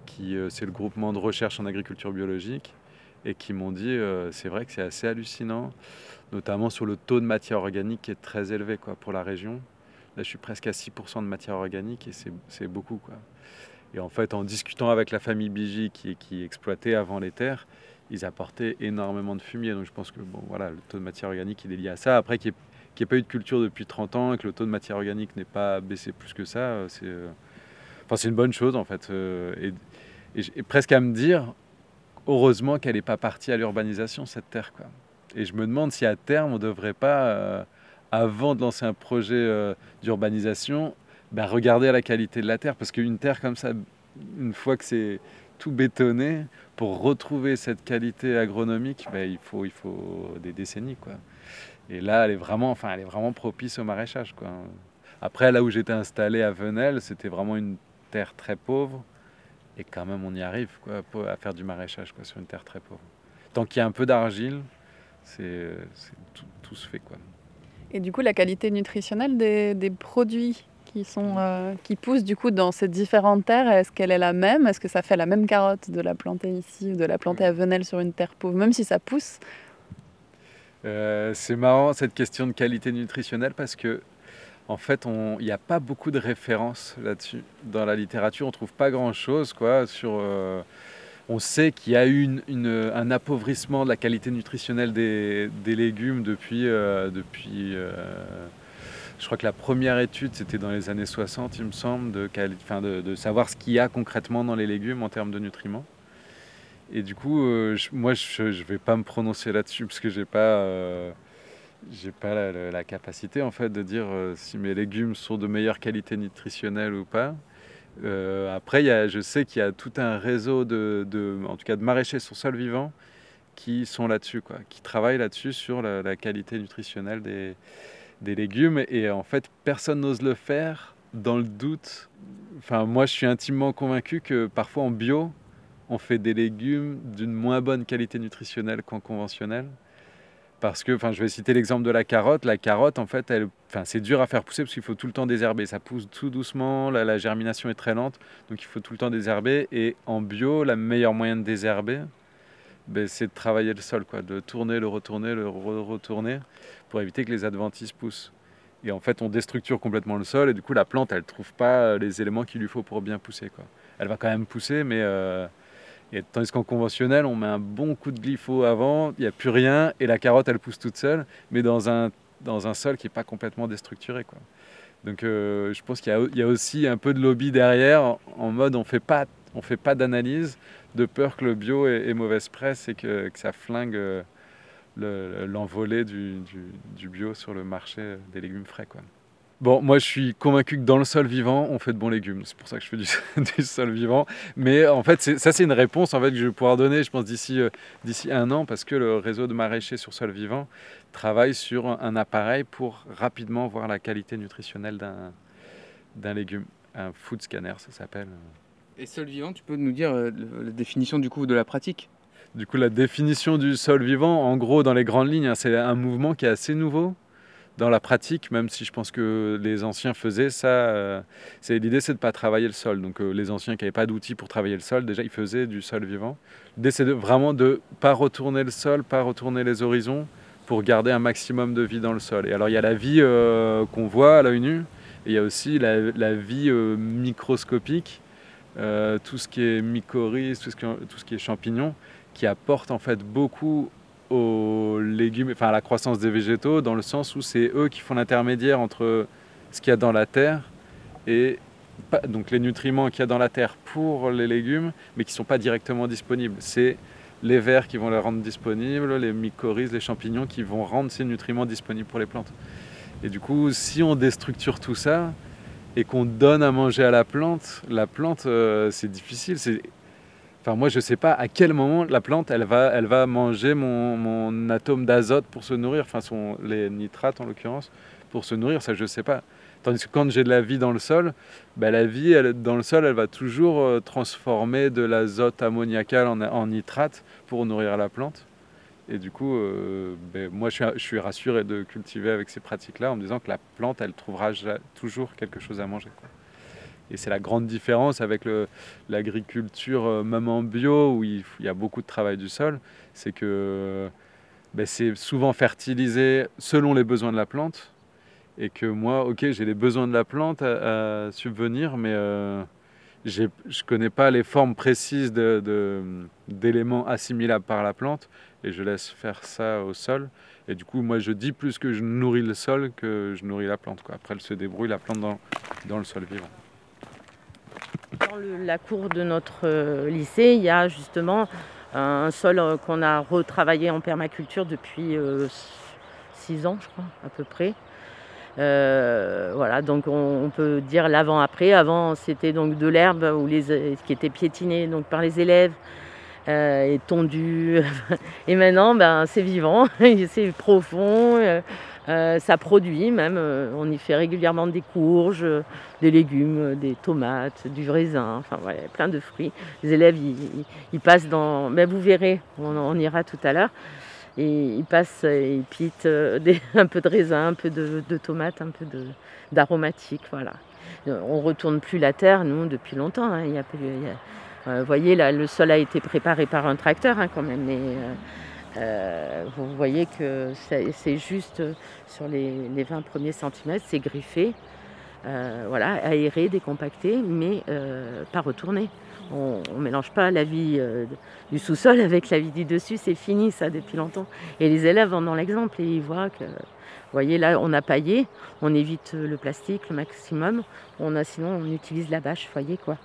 qui euh, c'est le groupement de recherche en agriculture biologique, et qui m'ont dit euh, c'est vrai que c'est assez hallucinant, notamment sur le taux de matière organique qui est très élevé quoi, pour la région. Là, je suis presque à 6% de matière organique et c'est beaucoup. Quoi. Et en fait, en discutant avec la famille Bigi qui, qui exploitait avant les terres, ils apportaient énormément de fumier. Donc je pense que bon, voilà, le taux de matière organique il est lié à ça. Après, qu'il n'y ait, pas eu de culture depuis 30 ans que le taux de matière organique n'ait pas baissé plus que ça, euh, c'est enfin, une bonne chose en fait. Et, et, presque à me dire, heureusement qu'elle n'est pas partie à l'urbanisation, cette terre. Quoi. Et je me demande si à terme, on ne devrait pas, avant de lancer un projet d'urbanisation, ben, regarder la qualité de la terre. Parce qu'une terre comme ça, une fois que c'est tout bétonné, pour retrouver cette qualité agronomique, ben, il, faut, il faut des décennies. Quoi. Et là, elle est vraiment, enfin, elle est vraiment propice au maraîchage. Quoi. Après, là où j'étais installé à Venelle, c'était vraiment une terre très pauvre. Et quand même, on y arrive quoi, à faire du maraîchage quoi, sur une terre très pauvre. Tant qu'il y a un peu d'argile, c'est, tout, tout, se fait. Quoi. Et du coup, la qualité nutritionnelle des, des produits qui, sont, euh, qui poussent du coup dans ces différentes terres, est-ce qu'elle est la même? Est-ce que ça fait la même carotte de la planter ici ou de la planter à Venelle sur une terre pauvre, même si ça pousse? Euh, C'est marrant cette question de qualité nutritionnelle parce que en fait, il n'y a pas beaucoup de références là-dessus. Dans la littérature, on ne trouve pas grand-chose quoi, sur... Euh, on sait qu'il y a eu une, un appauvrissement de la qualité nutritionnelle des, des légumes depuis, depuis je crois que la première étude, c'était dans les années 60, il me semble, de, savoir ce qu'il y a concrètement dans les légumes en termes de nutriments. Et du coup, euh, moi, je ne vais pas me prononcer là-dessus parce que je n'ai pas, euh, la, capacité en fait, de dire euh, si mes légumes sont de meilleure qualité nutritionnelle ou pas. après, y a, je sais qu'il y a tout un réseau de, en tout cas de maraîchers sur sol vivant qui sont là-dessus, qui travaillent là-dessus sur la, qualité nutritionnelle des, des légumes et en fait personne n'ose le faire dans le doute. Enfin moi je suis intimement convaincu que parfois en bio on fait des légumes d'une moins bonne qualité nutritionnelle qu'en conventionnel. Parce que, enfin, je vais citer l'exemple de la carotte. La carotte, en fait, elle, enfin, c'est dur à faire pousser parce qu'il faut tout le temps désherber. Ça pousse tout doucement, la, la, germination est très lente, donc il faut tout le temps désherber. Et en bio, la meilleure moyen de désherber, ben, c'est de travailler le sol, quoi, de tourner, le retourner, le retourner, pour éviter que les adventices poussent. Et en fait, on déstructure complètement le sol, et du coup, la plante, elle ne trouve pas euh, les éléments qu'il lui faut pour bien pousser. Quoi. Elle va quand même pousser, mais... Euh, tandis qu'en conventionnel, on met un bon coup de glypho avant, il n'y a plus rien, et la carotte, elle pousse toute seule, mais dans un, dans un sol qui n'est pas complètement déstructuré. Quoi. Donc euh, je pense qu'il y, a aussi un peu de lobby derrière, en, mode on fait pas, on fait pas d'analyse, de peur que le bio ait, mauvaise presse et que, ça flingue l'envolée du, bio sur le marché des légumes frais. Quoi. Bon, moi je suis convaincu que dans le sol vivant, on fait de bons légumes. C'est pour ça que je fais du, sol vivant. Mais en fait, ça c'est une réponse en fait, que je vais pouvoir donner, je pense, d'ici euh, d'ici un an, parce que le réseau de maraîchers sur sol vivant travaille sur un appareil pour rapidement voir la qualité nutritionnelle d'un légume. Un food scanner, ça s'appelle. Et sol vivant, tu peux nous dire euh, la définition du coup de la pratique? Du coup, la définition du sol vivant, en gros, dans les grandes lignes, hein, c'est un mouvement qui est assez nouveau dans la pratique, même si je pense que les anciens faisaient ça. Euh, l'idée, c'est de pas travailler le sol. Donc euh, les anciens qui n'avaient pas d'outils pour travailler le sol, déjà ils faisaient du sol vivant. L'idée, c'est vraiment de pas retourner le sol, pas retourner les horizons, pour garder un maximum de vie dans le sol. Et alors il y a la vie qu'on voit à l'œil nu, et il y a aussi la, vie microscopique euh, tout ce qui est mycorhize, tout ce qui, tout ce qui est champignons, qui apportent en fait beaucoup aux légumes, enfin à la croissance des végétaux, dans le sens où c'est eux qui font l'intermédiaire entre ce qu'il y a dans la terre et donc les nutriments qu'il y a dans la terre pour les légumes, mais qui ne sont pas directement disponibles. C'est les vers qui vont les rendre disponibles, les mycorhizes, les champignons qui vont rendre ces nutriments disponibles pour les plantes. Et du coup, si on déstructure tout ça, et qu'on donne à manger à la plante, la plante, euh, c'est difficile. Enfin, moi, je ne sais pas à quel moment la plante, elle va, elle va manger mon, mon atome d'azote pour se nourrir, enfin, les nitrates en l'occurrence, pour se nourrir, ça, je ne sais pas. Tandis que quand j'ai de la vie dans le sol, ben, la vie elle, dans le sol, elle va toujours euh, transformer de l'azote ammoniacal en, nitrate pour nourrir la plante. Et du coup, euh, ben, moi, je suis, rassuré de cultiver avec ces pratiques-là en me disant que la plante, elle trouvera toujours quelque chose à manger. Et c'est la grande différence avec l'agriculture, euh, même en bio, où il, y a beaucoup de travail du sol, c'est que ben, c'est souvent fertilisé selon les besoins de la plante. Et que moi, ok, j'ai les besoins de la plante à, subvenir, mais euh, je ne connais pas les formes précises d'éléments assimilables par la plante et je laisse faire ça au sol. Et du coup, moi, je dis plus que je nourris le sol que je nourris la plante. Après, elle se débrouille, la plante, dans, dans le sol vivant. Dans la cour de notre euh, lycée, il y a justement un sol qu'on a retravaillé en permaculture depuis 6 ans, je crois, à peu près. voilà, donc on, peut dire l'avant-après. Avant, c'était donc de l'herbe qui était piétinée donc par les élèves et tondu. et maintenant, ben, c'est vivant, c'est profond. Euh, ça produit même, euh, on y fait régulièrement des courges, des légumes, des tomates, du raisin, enfin voilà, plein de fruits. Les élèves, ils, passent dans, mais vous verrez, on, ira tout à l'heure, et ils passent, ils pitent euh, un peu de raisin, un peu de, tomates, un peu d'aromatique, voilà. On retourne plus la terre, nous, depuis longtemps. Hein. voyez, là, le sol a été préparé par un tracteur hein, quand même, mais euh, vous voyez que c'est juste sur les, 20 premiers centimètres, c'est griffé, euh, voilà, aéré, décompacté, mais euh, pas retourné. On ne mélange pas la vie du sous-sol avec la vie du dessus, c'est fini ça depuis longtemps. Et les élèves en ont l'exemple et ils voient que, vous voyez là, on a paillé, on évite le plastique le maximum, on a, sinon on utilise la bâche, voyez quoi,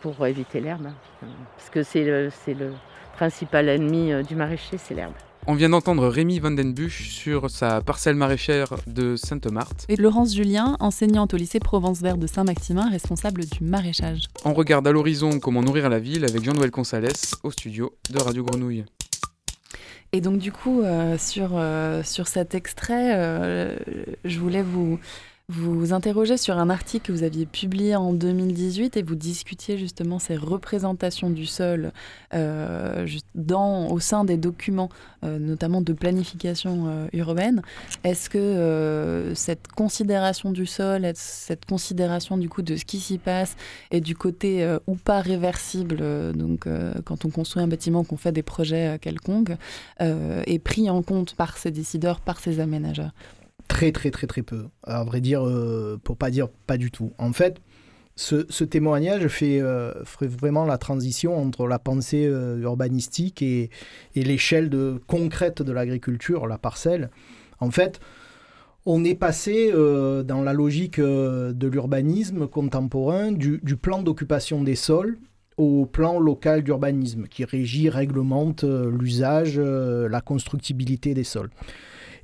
pour éviter l'herbe. Hein. Parce que c'est le principal ennemi euh, du maraîcher, c'est l'herbe. On vient d'entendre Rémi Vandenbusch sur sa parcelle maraîchère de Sainte-Marthe. Et Laurence Julien, enseignante au lycée Provence Vert de Saint-Maximin, responsable du maraîchage. On regarde à l'horizon comment nourrir la ville avec Jean-Noël Consales au studio de Radio Grenouille. Et donc du coup, euh, sur, euh, sur cet extrait, je voulais vous, vous vous interrogez sur un article que vous aviez publié en 2018 et vous discutiez justement ces représentations du sol euh, dans, au sein des documents, euh, notamment de planification euh, urbaine. Est-ce que cette considération du sol, cette considération du coup de ce qui s'y passe et du côté ou pas réversible, donc quand on construit un bâtiment, qu'on fait des projets quelconques, est pris en compte par ces décideurs, par ces aménageurs? Très, très, très, très peu. À vrai dire, euh, pour pas dire pas du tout. En fait, ce, témoignage fait, euh, ferait vraiment la transition entre la pensée euh, urbanistique et, l'échelle concrète de l'agriculture, la parcelle. En fait, on est passé dans la logique de l'urbanisme contemporain du, du plan d'occupation des sols au plan local d'urbanisme qui régit, réglemente l'usage, la constructibilité des sols.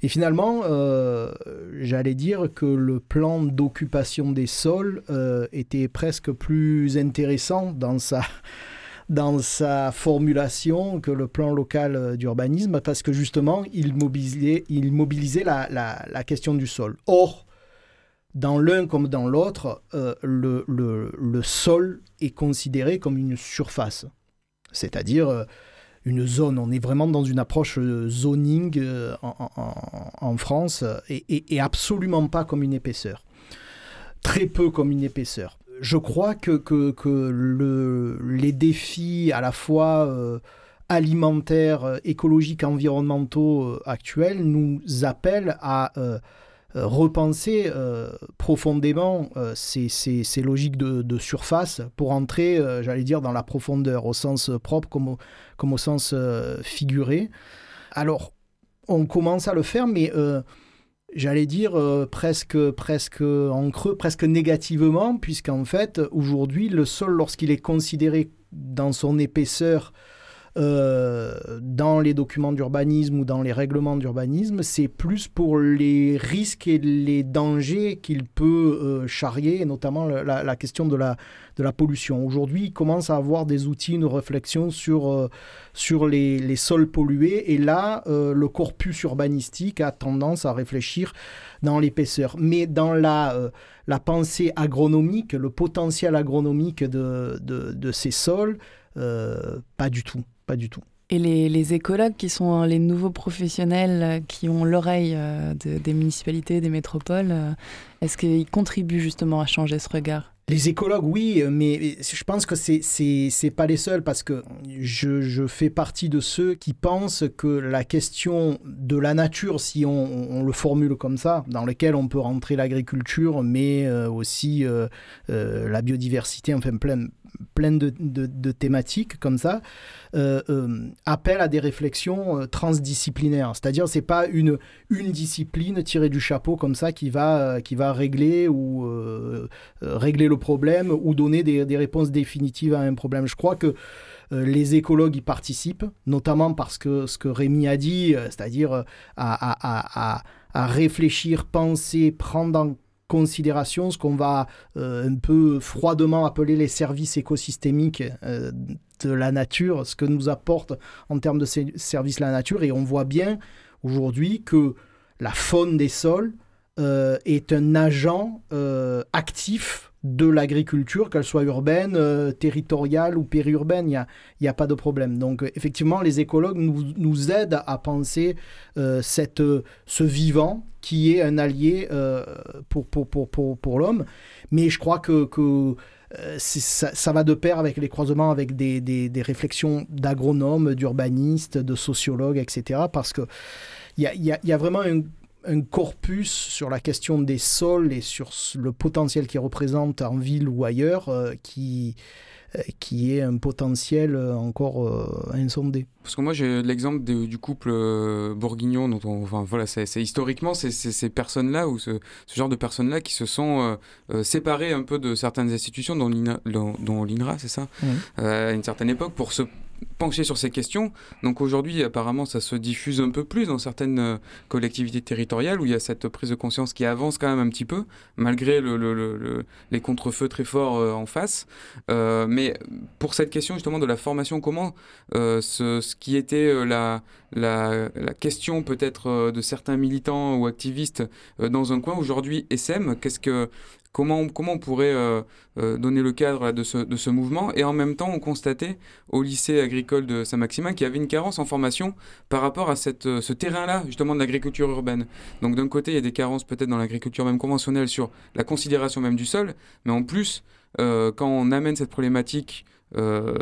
Et finalement, euh, j'allais dire que le plan d'occupation des sols euh, était presque plus intéressant dans sa, dans sa formulation que le plan local euh, d'urbanisme, parce que justement, il mobilisait, il mobilisait la, la, question du sol. Or, dans l'un comme dans l'autre, le, le, le, sol est considéré comme une surface. C'est-à-dire, une zone. On est vraiment dans une approche euh, zoning euh, en, France et, absolument pas comme une épaisseur. Très peu comme une épaisseur. Je crois que, que, le, les défis à la fois euh, alimentaires, écologiques, environnementaux actuels nous appellent à euh, repenser euh, profondément euh, ces, ces, logiques de, surface pour entrer, j'allais dire, dans la profondeur, au sens propre comme au, comme au sens figuré. Alors, on commence à le faire, mais j'allais dire presque, presque en creux, presque négativement, puisqu'en fait, aujourd'hui, le sol, lorsqu'il est considéré dans son épaisseur, euh, dans les documents d'urbanisme ou dans les règlements d'urbanisme, c'est plus pour les risques et les dangers qu'il peut euh, charrier, notamment la, question de la, pollution. Aujourd'hui, il commence à avoir des outils, une réflexion sur, euh, sur les, les, sols pollués, et là, le corpus urbanistique a tendance à réfléchir dans l'épaisseur. Mais dans la, la pensée agronomique, le potentiel agronomique de, de ces sols, pas du tout du tout. Et les, écologues qui sont les nouveaux professionnels euh, qui ont l'oreille euh, des municipalités, des métropoles, euh, est-ce qu'ils contribuent justement à changer ce regard? Les écologues, oui, mais je pense que c'est c'est pas les seuls parce que je, je, fais partie de ceux qui pensent que la question de la nature, si on, le formule comme ça, dans lequel on peut rentrer l'agriculture, mais aussi la biodiversité, enfin plein, plein de, thématiques comme ça, euh, euh, à des réflexions transdisciplinaires. C'est-à-dire, c'est pas une, une discipline tirée du chapeau comme ça qui va, qui va régler ou régler le problème ou donner des, des, réponses définitives à un problème. Je crois que les écologues y participent, notamment parce que ce que Rémi a dit, c'est-à-dire à, à, à, réfléchir, penser, prendre en considération ce qu'on va euh, un peu froidement appeler les services écosystémiques euh, de la nature, ce que nous apporte en termes de services la nature. Et on voit bien aujourd'hui que la faune des sols euh, est un agent actif de l'agriculture, qu'elle soit urbaine, euh, territoriale ou périurbaine, il n'y a, a, pas de problème. Donc euh, effectivement, les écologues nous, aident à penser euh, cette, ce vivant qui est un allié pour, pour, pour, pour, pour l'homme. Mais je crois que, que ça, va de pair avec les croisements avec des, des, réflexions d'agronomes, d'urbanistes, de sociologues, etc. Parce que il y a, y, a, y a, vraiment un un corpus sur la question des sols et sur le potentiel qu'ils représentent en ville ou ailleurs euh, qui, euh, qui est un potentiel euh, encore insondé. Parce que moi j'ai l'exemple du couple bourguignon dont on, enfin voilà c'est historiquement c'est ces personnes là ou ce, ce, genre de personnes là qui se sont séparées un peu de certaines institutions dont l'INRA c'est ça? À une certaine époque pour se pencher sur ces questions. Donc aujourd'hui, apparemment, ça se diffuse un peu plus dans certaines euh, collectivités territoriales où il y a cette prise de conscience qui avance quand même un petit peu, malgré le, le, les contre-feux très forts euh, en face. Euh, mais pour cette question justement de la formation, comment ce, qui était la, la question peut-être de certains militants ou activistes dans un coin, aujourd'hui SM, qu'est-ce que Comment, comment on pourrait euh, euh, donner le cadre de, ce, de, ce, mouvement Et en même temps, on constatait au lycée agricole de Saint-Maximin qu'il y avait une carence en formation par rapport à cette, euh, ce terrain-là, justement, de l'agriculture urbaine. Donc d'un côté, il y a des carences peut-être dans l'agriculture même conventionnelle sur la considération même du sol, mais en plus, quand on amène cette problématique euh,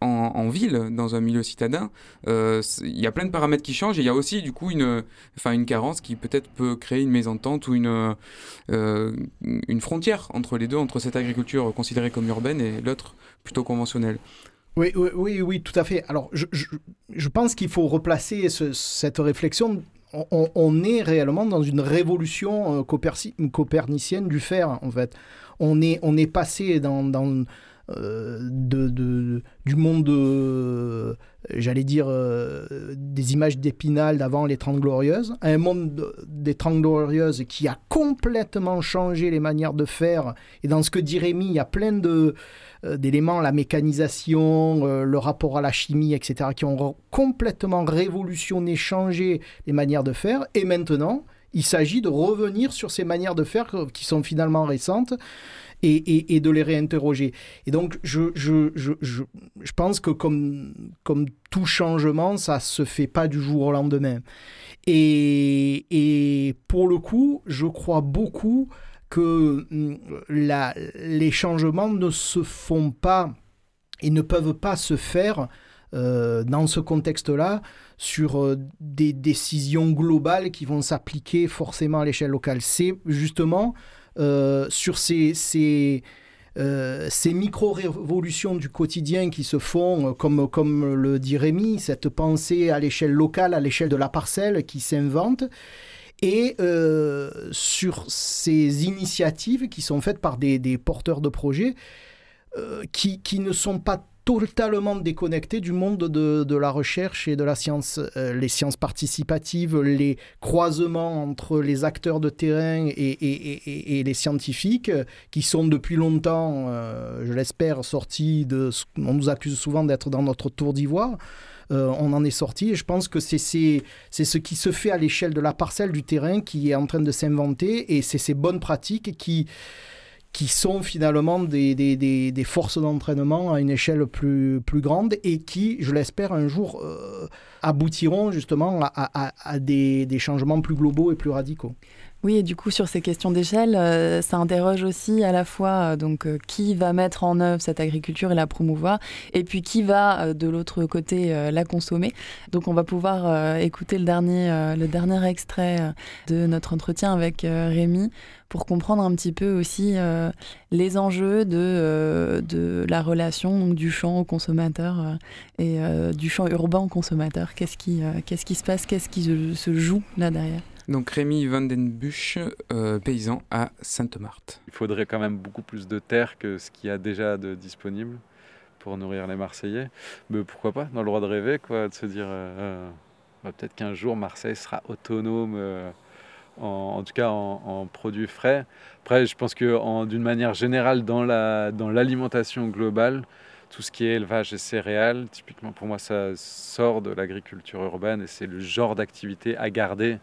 en, ville, dans un milieu citadin, euh, il y a plein de paramètres qui changent et il y a aussi du coup une, enfin, une carence qui peut-être peut créer une mésentente ou une, euh, une frontière entre les deux, entre cette agriculture considérée comme urbaine et l'autre plutôt conventionnelle. Oui, oui, oui, tout à fait. Alors, je, je, pense qu'il faut replacer ce, cette réflexion. On, est réellement dans une révolution copernicienne du fer, en fait. On est, on est passé dans, de, de, du monde, de, j'allais dire, euh, des images d'Épinal d'avant les Trente Glorieuses, un monde des Trente Glorieuses qui a complètement changé les manières de faire. Et dans ce que dit Rémi, il y a plein de, euh, d'éléments, la mécanisation, le rapport à la chimie, etc., qui ont complètement révolutionné, changé les manières de faire. Et maintenant, il s'agit de revenir sur ces manières de faire qui sont finalement récentes et, de les réinterroger. Et donc, je, pense que comme, tout changement, ça se fait pas du jour au lendemain. Et, pour le coup, je crois beaucoup que la, les changements ne se font pas et ne peuvent pas se faire euh, dans ce contexte-là sur euh, des décisions globales qui vont s'appliquer forcément à l'échelle locale. C'est justement euh, sur ces, ces, euh, ces micro-révolutions du quotidien qui se font, euh, comme, comme le dit Rémi, cette pensée à l'échelle locale, à l'échelle de la parcelle qui s'invente, et sur ces initiatives qui sont faites par des, des porteurs de projets qui, qui ne sont pas totalement déconnecté du monde de, la recherche et de la science, euh, les sciences participatives, les croisements entre les acteurs de terrain et, les scientifiques, qui sont depuis longtemps, euh, je l'espère, sortis de... On nous accuse souvent d'être dans notre tour d'ivoire. Euh, on en est sorti et je pense que c'est ce qui se fait à l'échelle de la parcelle du terrain qui est en train de s'inventer et c'est ces bonnes pratiques qui qui sont finalement des, forces d'entraînement à une échelle plus, grande et qui, je l'espère, un jour euh, aboutiront justement à, à, à des, changements plus globaux et plus radicaux. Oui, et du coup, sur ces questions d'échelle, euh, ça interroge aussi à la fois euh, donc euh, qui va mettre en œuvre cette agriculture et la promouvoir, et puis qui va de l'autre côté la consommer. Donc, on va pouvoir écouter le dernier, le dernier extrait de notre entretien avec Rémi pour comprendre un petit peu aussi les enjeux de, de la relation du champ au consommateur et du champ urbain au consommateur. Qu'est-ce qui, qu'est-ce qui se passe, qu'est-ce qui se joue là derrière? Donc Rémi Van euh, paysan à Sainte-Marthe. Il faudrait quand même beaucoup plus de terre que ce qu'il y a déjà de disponible pour nourrir les Marseillais. Mais pourquoi pas, dans le droit de rêver, quoi, de se dire euh, euh, bah, peut-être qu'un jour Marseille sera autonome, en, tout cas en, produits frais. Après, je pense que d'une manière générale, dans l'alimentation globale, tout ce qui est élevage et céréales, typiquement pour moi, ça sort de l'agriculture urbaine et c'est le genre d'activité à garder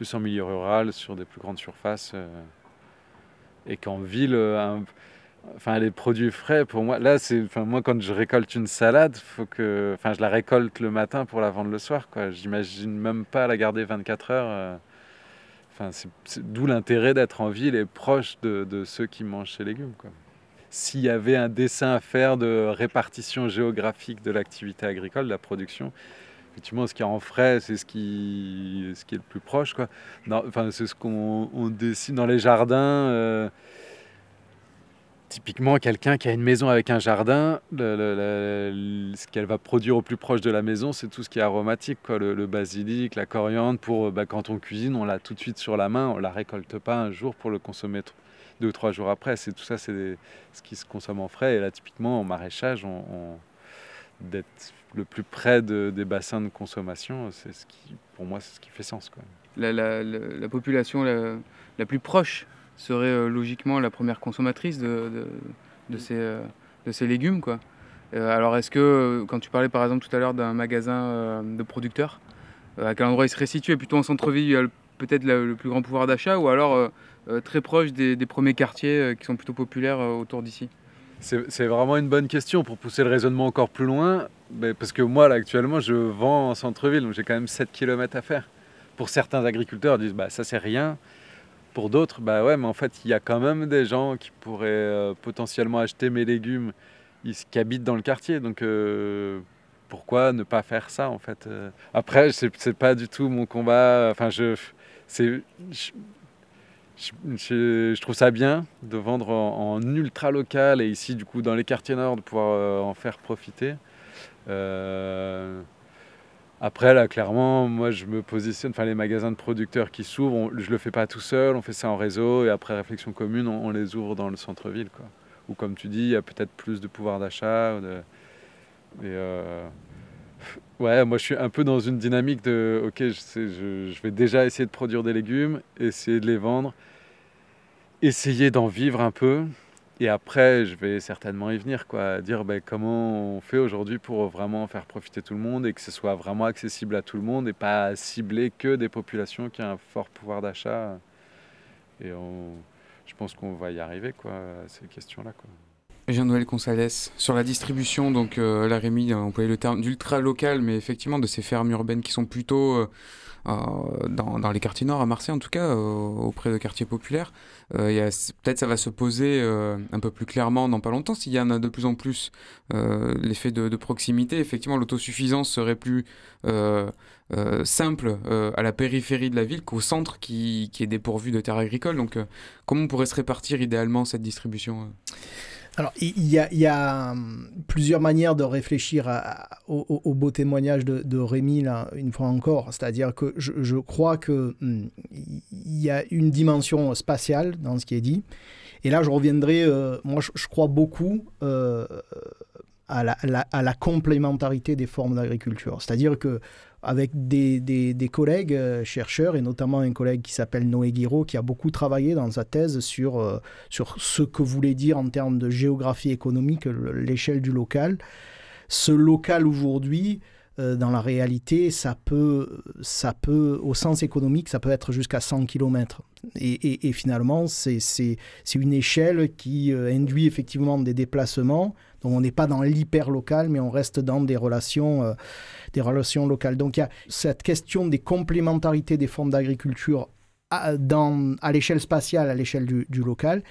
plus en milieu rural, sur des plus grandes surfaces. Euh, et qu'en ville, euh, enfin les produits frais, pour moi, là, c'est, moi quand je récolte une salade, faut que, enfin je la récolte le matin pour la vendre le soir, quoi. J'imagine même pas la garder 24 heures. Euh. Enfin, c'est, d'où l'intérêt d'être en ville et proche de, de ceux qui mangent ces légumes, quoi. S'il y avait un dessin à faire de répartition géographique de l'activité agricole, de la production, effectivement, ce qui est en frais, c'est ce qui, ce qui est le plus proche. Quoi. enfin, c'est ce qu'on dessine dans les jardins. Euh, typiquement, quelqu'un qui a une maison avec un jardin, ce qu'elle va produire au plus proche de la maison, c'est tout ce qui est aromatique, quoi. Le, basilic, la coriandre. Pour bah, quand on cuisine, on l'a tout de suite sur la main, on la récolte pas un jour pour le consommer deux ou trois jours après. C'est tout ça, c'est ce qui se consomme en frais. Et là, typiquement, en maraîchage, on d'être le plus près des bassins de consommation, c'est ce qui, pour moi, c'est ce qui fait sens. Quoi. La, population la, plus proche serait euh, logiquement la première consommatrice de, euh, ces légumes. Quoi. Euh, alors, est-ce que, quand tu parlais par exemple tout à l'heure d'un magasin de producteurs, à quel endroit il serait situé Plutôt en centre-ville, il y a peut-être le plus grand pouvoir d'achat, ou alors très proche des premiers quartiers qui sont plutôt populaires autour d'ici? C'est vraiment une bonne question pour pousser le raisonnement encore plus loin. parce que moi, là, actuellement, je vends en centre-ville, donc j'ai quand même 7 km à faire. Pour certains agriculteurs, ils disent bah, ça, c'est rien. Pour d'autres, bah ouais, mais en fait, il y a quand même des gens qui pourraient euh, potentiellement acheter mes légumes qui habitent dans le quartier. Donc, euh, pourquoi ne pas faire ça, en fait euh? Après, c'est pas du tout mon combat. Je, trouve ça bien de vendre en, ultra local et ici, du coup, dans les quartiers nord, de pouvoir euh, en faire profiter. Euh, après, là, clairement, moi, je me positionne, enfin, les magasins de producteurs qui s'ouvrent, je le fais pas tout seul, on fait ça en réseau et après réflexion commune, on, les ouvre dans le centre-ville, quoi. Ou comme tu dis, il y a peut-être plus de pouvoir d'achat. De... Euh, ouais, moi je suis un peu dans une dynamique de ok, je, vais déjà essayer de produire des légumes, essayer de les vendre, essayer d'en vivre un peu. Et après, je vais certainement y venir, quoi, dire ben, comment on fait aujourd'hui pour vraiment faire profiter tout le monde et que ce soit vraiment accessible à tout le monde et pas cibler que des populations qui ont un fort pouvoir d'achat. Et je pense qu'on va y arriver, quoi, à ces questions-là. Quoi. Jean-Noël Consales, sur la distribution, donc euh, la Rémi a employé le terme d'ultra local, mais effectivement de ces fermes urbaines qui sont plutôt euh, euh, dans, les quartiers nord, à Marseille en tout cas, auprès de quartiers populaires. Peut-être ça va se poser un peu plus clairement dans pas longtemps, s'il y en a de plus en plus l'effet de, proximité. Effectivement, l'autosuffisance serait plus simple à la périphérie de la ville qu'au centre qui, qui, est dépourvu de terres agricoles. Donc comment on pourrait se répartir idéalement cette distribution alors, il y a, hum, plusieurs manières de réfléchir au, beau témoignage de, Rémi, là, une fois encore. C'est-à-dire que je, crois qu'il hum, y a une dimension spatiale dans ce qui est dit. Et là, je reviendrai, euh, moi, je, crois beaucoup euh, à, la, complémentarité des formes d'agriculture. C'est-à-dire que avec des, des, collègues euh, chercheurs, et notamment un collègue qui s'appelle Noé Guiraud, qui a beaucoup travaillé dans sa thèse sur, euh, sur ce que voulait dire en termes de géographie économique l'échelle du local. Ce local aujourd'hui, dans la réalité, ça peut, ça peut, au sens économique, ça peut être jusqu'à 100 km. Et, finalement, c'est une échelle qui induit effectivement des déplacements. Donc on n'est pas dans l'hyper local, mais on reste dans des relations des relations locales. Donc il y a cette question des complémentarités des formes d'agriculture à, l'échelle spatiale, à l'échelle du, local.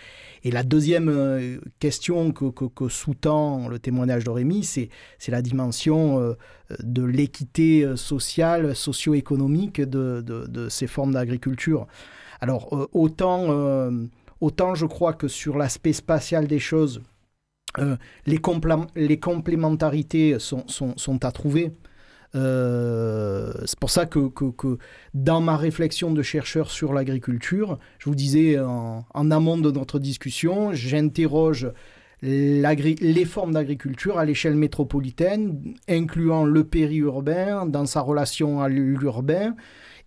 Et la deuxième euh, question que, sous-tend le témoignage de Rémi, c'est la dimension euh, de l'équité euh, sociale, socio-économique de, ces formes d'agriculture. Alors, autant, autant je crois que sur l'aspect spatial des choses, les, complémentarités sont à trouver. Euh, c'est pour ça que, dans ma réflexion de chercheur sur l'agriculture, je vous disais en, amont de notre discussion, j'interroge les formes d'agriculture à l'échelle métropolitaine, incluant le périurbain dans sa relation à l'urbain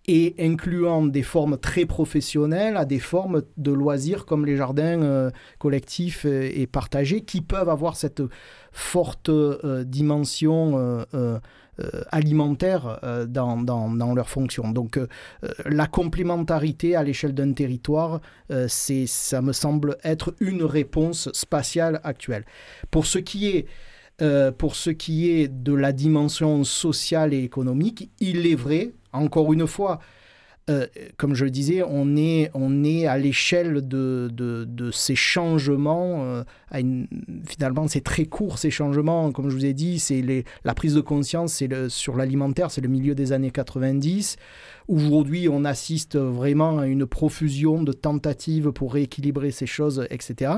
et incluant des formes très professionnelles à des formes de loisirs comme les jardins euh, collectifs et, partagés qui peuvent avoir cette forte euh, dimension euh, alimentaires euh, dans, dans, dans. Donc euh, la complémentarité à l'échelle d'un territoire, c'est, ça me semble être une réponse spatiale actuelle. Pour ce qui est pour ce qui est de la dimension sociale et économique, il est vrai, encore une fois, euh, comme je le disais, on est, on est à l'échelle de, de, ces changements. Euh, finalement, c'est très court ces changements. Comme je vous ai dit, c'est la prise de conscience c'est sur l'alimentaire, c'est le milieu des années 90. Aujourd'hui, on assiste vraiment à une profusion de tentatives pour rééquilibrer ces choses, etc.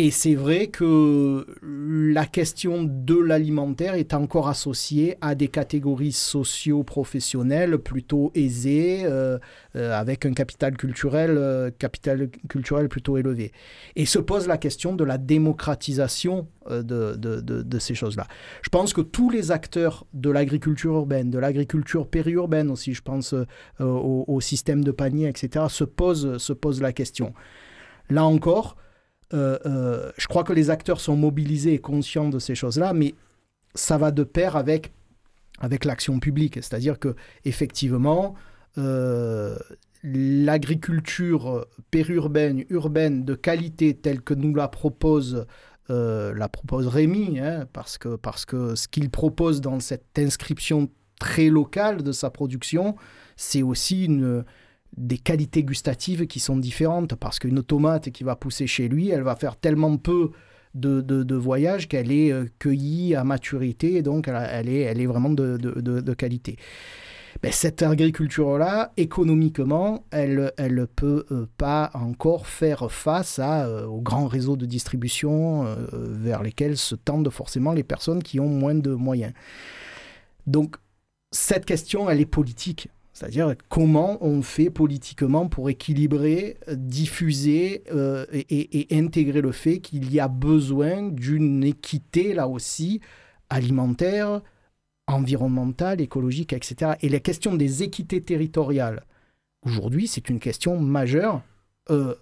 Et c'est vrai que la question de l'alimentaire est encore associée à des catégories socio-professionnelles plutôt aisées, euh, euh, avec un capital culturel, euh, capital culturel plutôt élevé. Et se pose la question de la démocratisation de, ces choses-là. Je pense que tous les acteurs de l'agriculture urbaine, de l'agriculture périurbaine aussi, je pense au, au, système de panier, etc., se posent, se pose la question. Là encore, je crois que les acteurs sont mobilisés et conscients de ces choses-là, mais ça va de pair avec, avec l'action publique. C'est-à-dire que effectivement, l'agriculture périurbaine, urbaine de qualité telle que nous la propose la propose Rémi, hein, parce, que, parce que ce qu'il propose dans cette inscription très locale de sa production, c'est aussi une, des qualités gustatives qui sont différentes parce qu'une tomate qui va pousser chez lui, elle va faire tellement peu de, de, voyage qu'elle est euh, cueillie à maturité donc elle, est, elle est vraiment de, de qualité. Ben, cette agriculture-là, économiquement, elle ne peut euh, pas encore faire face euh, aux grands réseaux de distribution vers lesquels se tendent forcément les personnes qui ont moins de moyens. Donc, cette question, elle est politique. C'est-à-dire comment on fait politiquement pour équilibrer, diffuser euh, et, intégrer le fait qu'il y a besoin d'une équité, là aussi, alimentaire, environnementale, écologique, etc. Et la question des équités territoriales, aujourd'hui, c'est une question majeure, euh,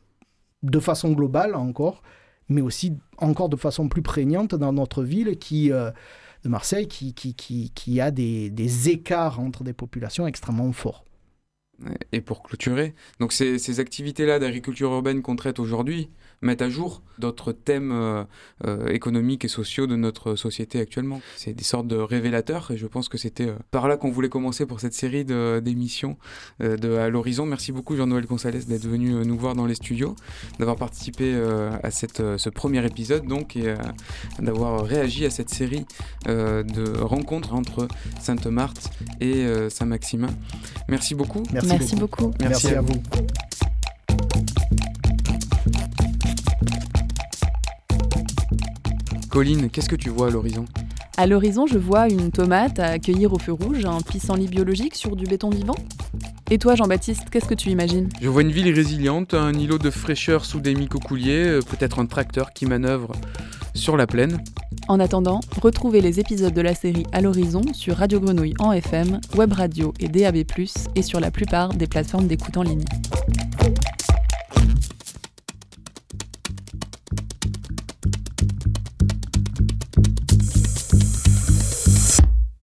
de façon globale encore, mais aussi encore de façon plus prégnante dans notre ville qui... Euh, de Marseille qui, qui, qui, qui a des, des, écarts entre des populations extrêmement forts. Et pour clôturer, donc ces, ces activités-là d'agriculture urbaine qu'on traite aujourd'hui, mettent à jour d'autres thèmes euh, euh, économiques et sociaux de notre société actuellement. C'est des sortes de révélateurs et je pense que c'était euh, par là qu'on voulait commencer pour cette série d'émissions de, à l'horizon. Merci beaucoup Jean-Noël Gonzalez d'être venu nous voir dans les studios, d'avoir participé à cette, ce premier épisode donc et d'avoir réagi à cette série de rencontres entre Sainte-Marthe et Saint-Maximin. Merci beaucoup. Merci, beaucoup. Merci, à, vous. Colline, qu'est-ce que tu vois à l'horizon À l'horizon, je vois une tomate à cueillir au feu rouge, un pissenlit biologique sur du béton vivant. Et toi, Jean-Baptiste, qu'est-ce que tu imagines? Je vois une ville résiliente, un îlot de fraîcheur sous des mycocouliers, euh, peut-être un tracteur qui manœuvre sur la plaine. En attendant, retrouvez les épisodes de la série À l'horizon sur Radio Grenouille en FM, Web Radio et DAB+, et sur la plupart des plateformes d'écoute en ligne.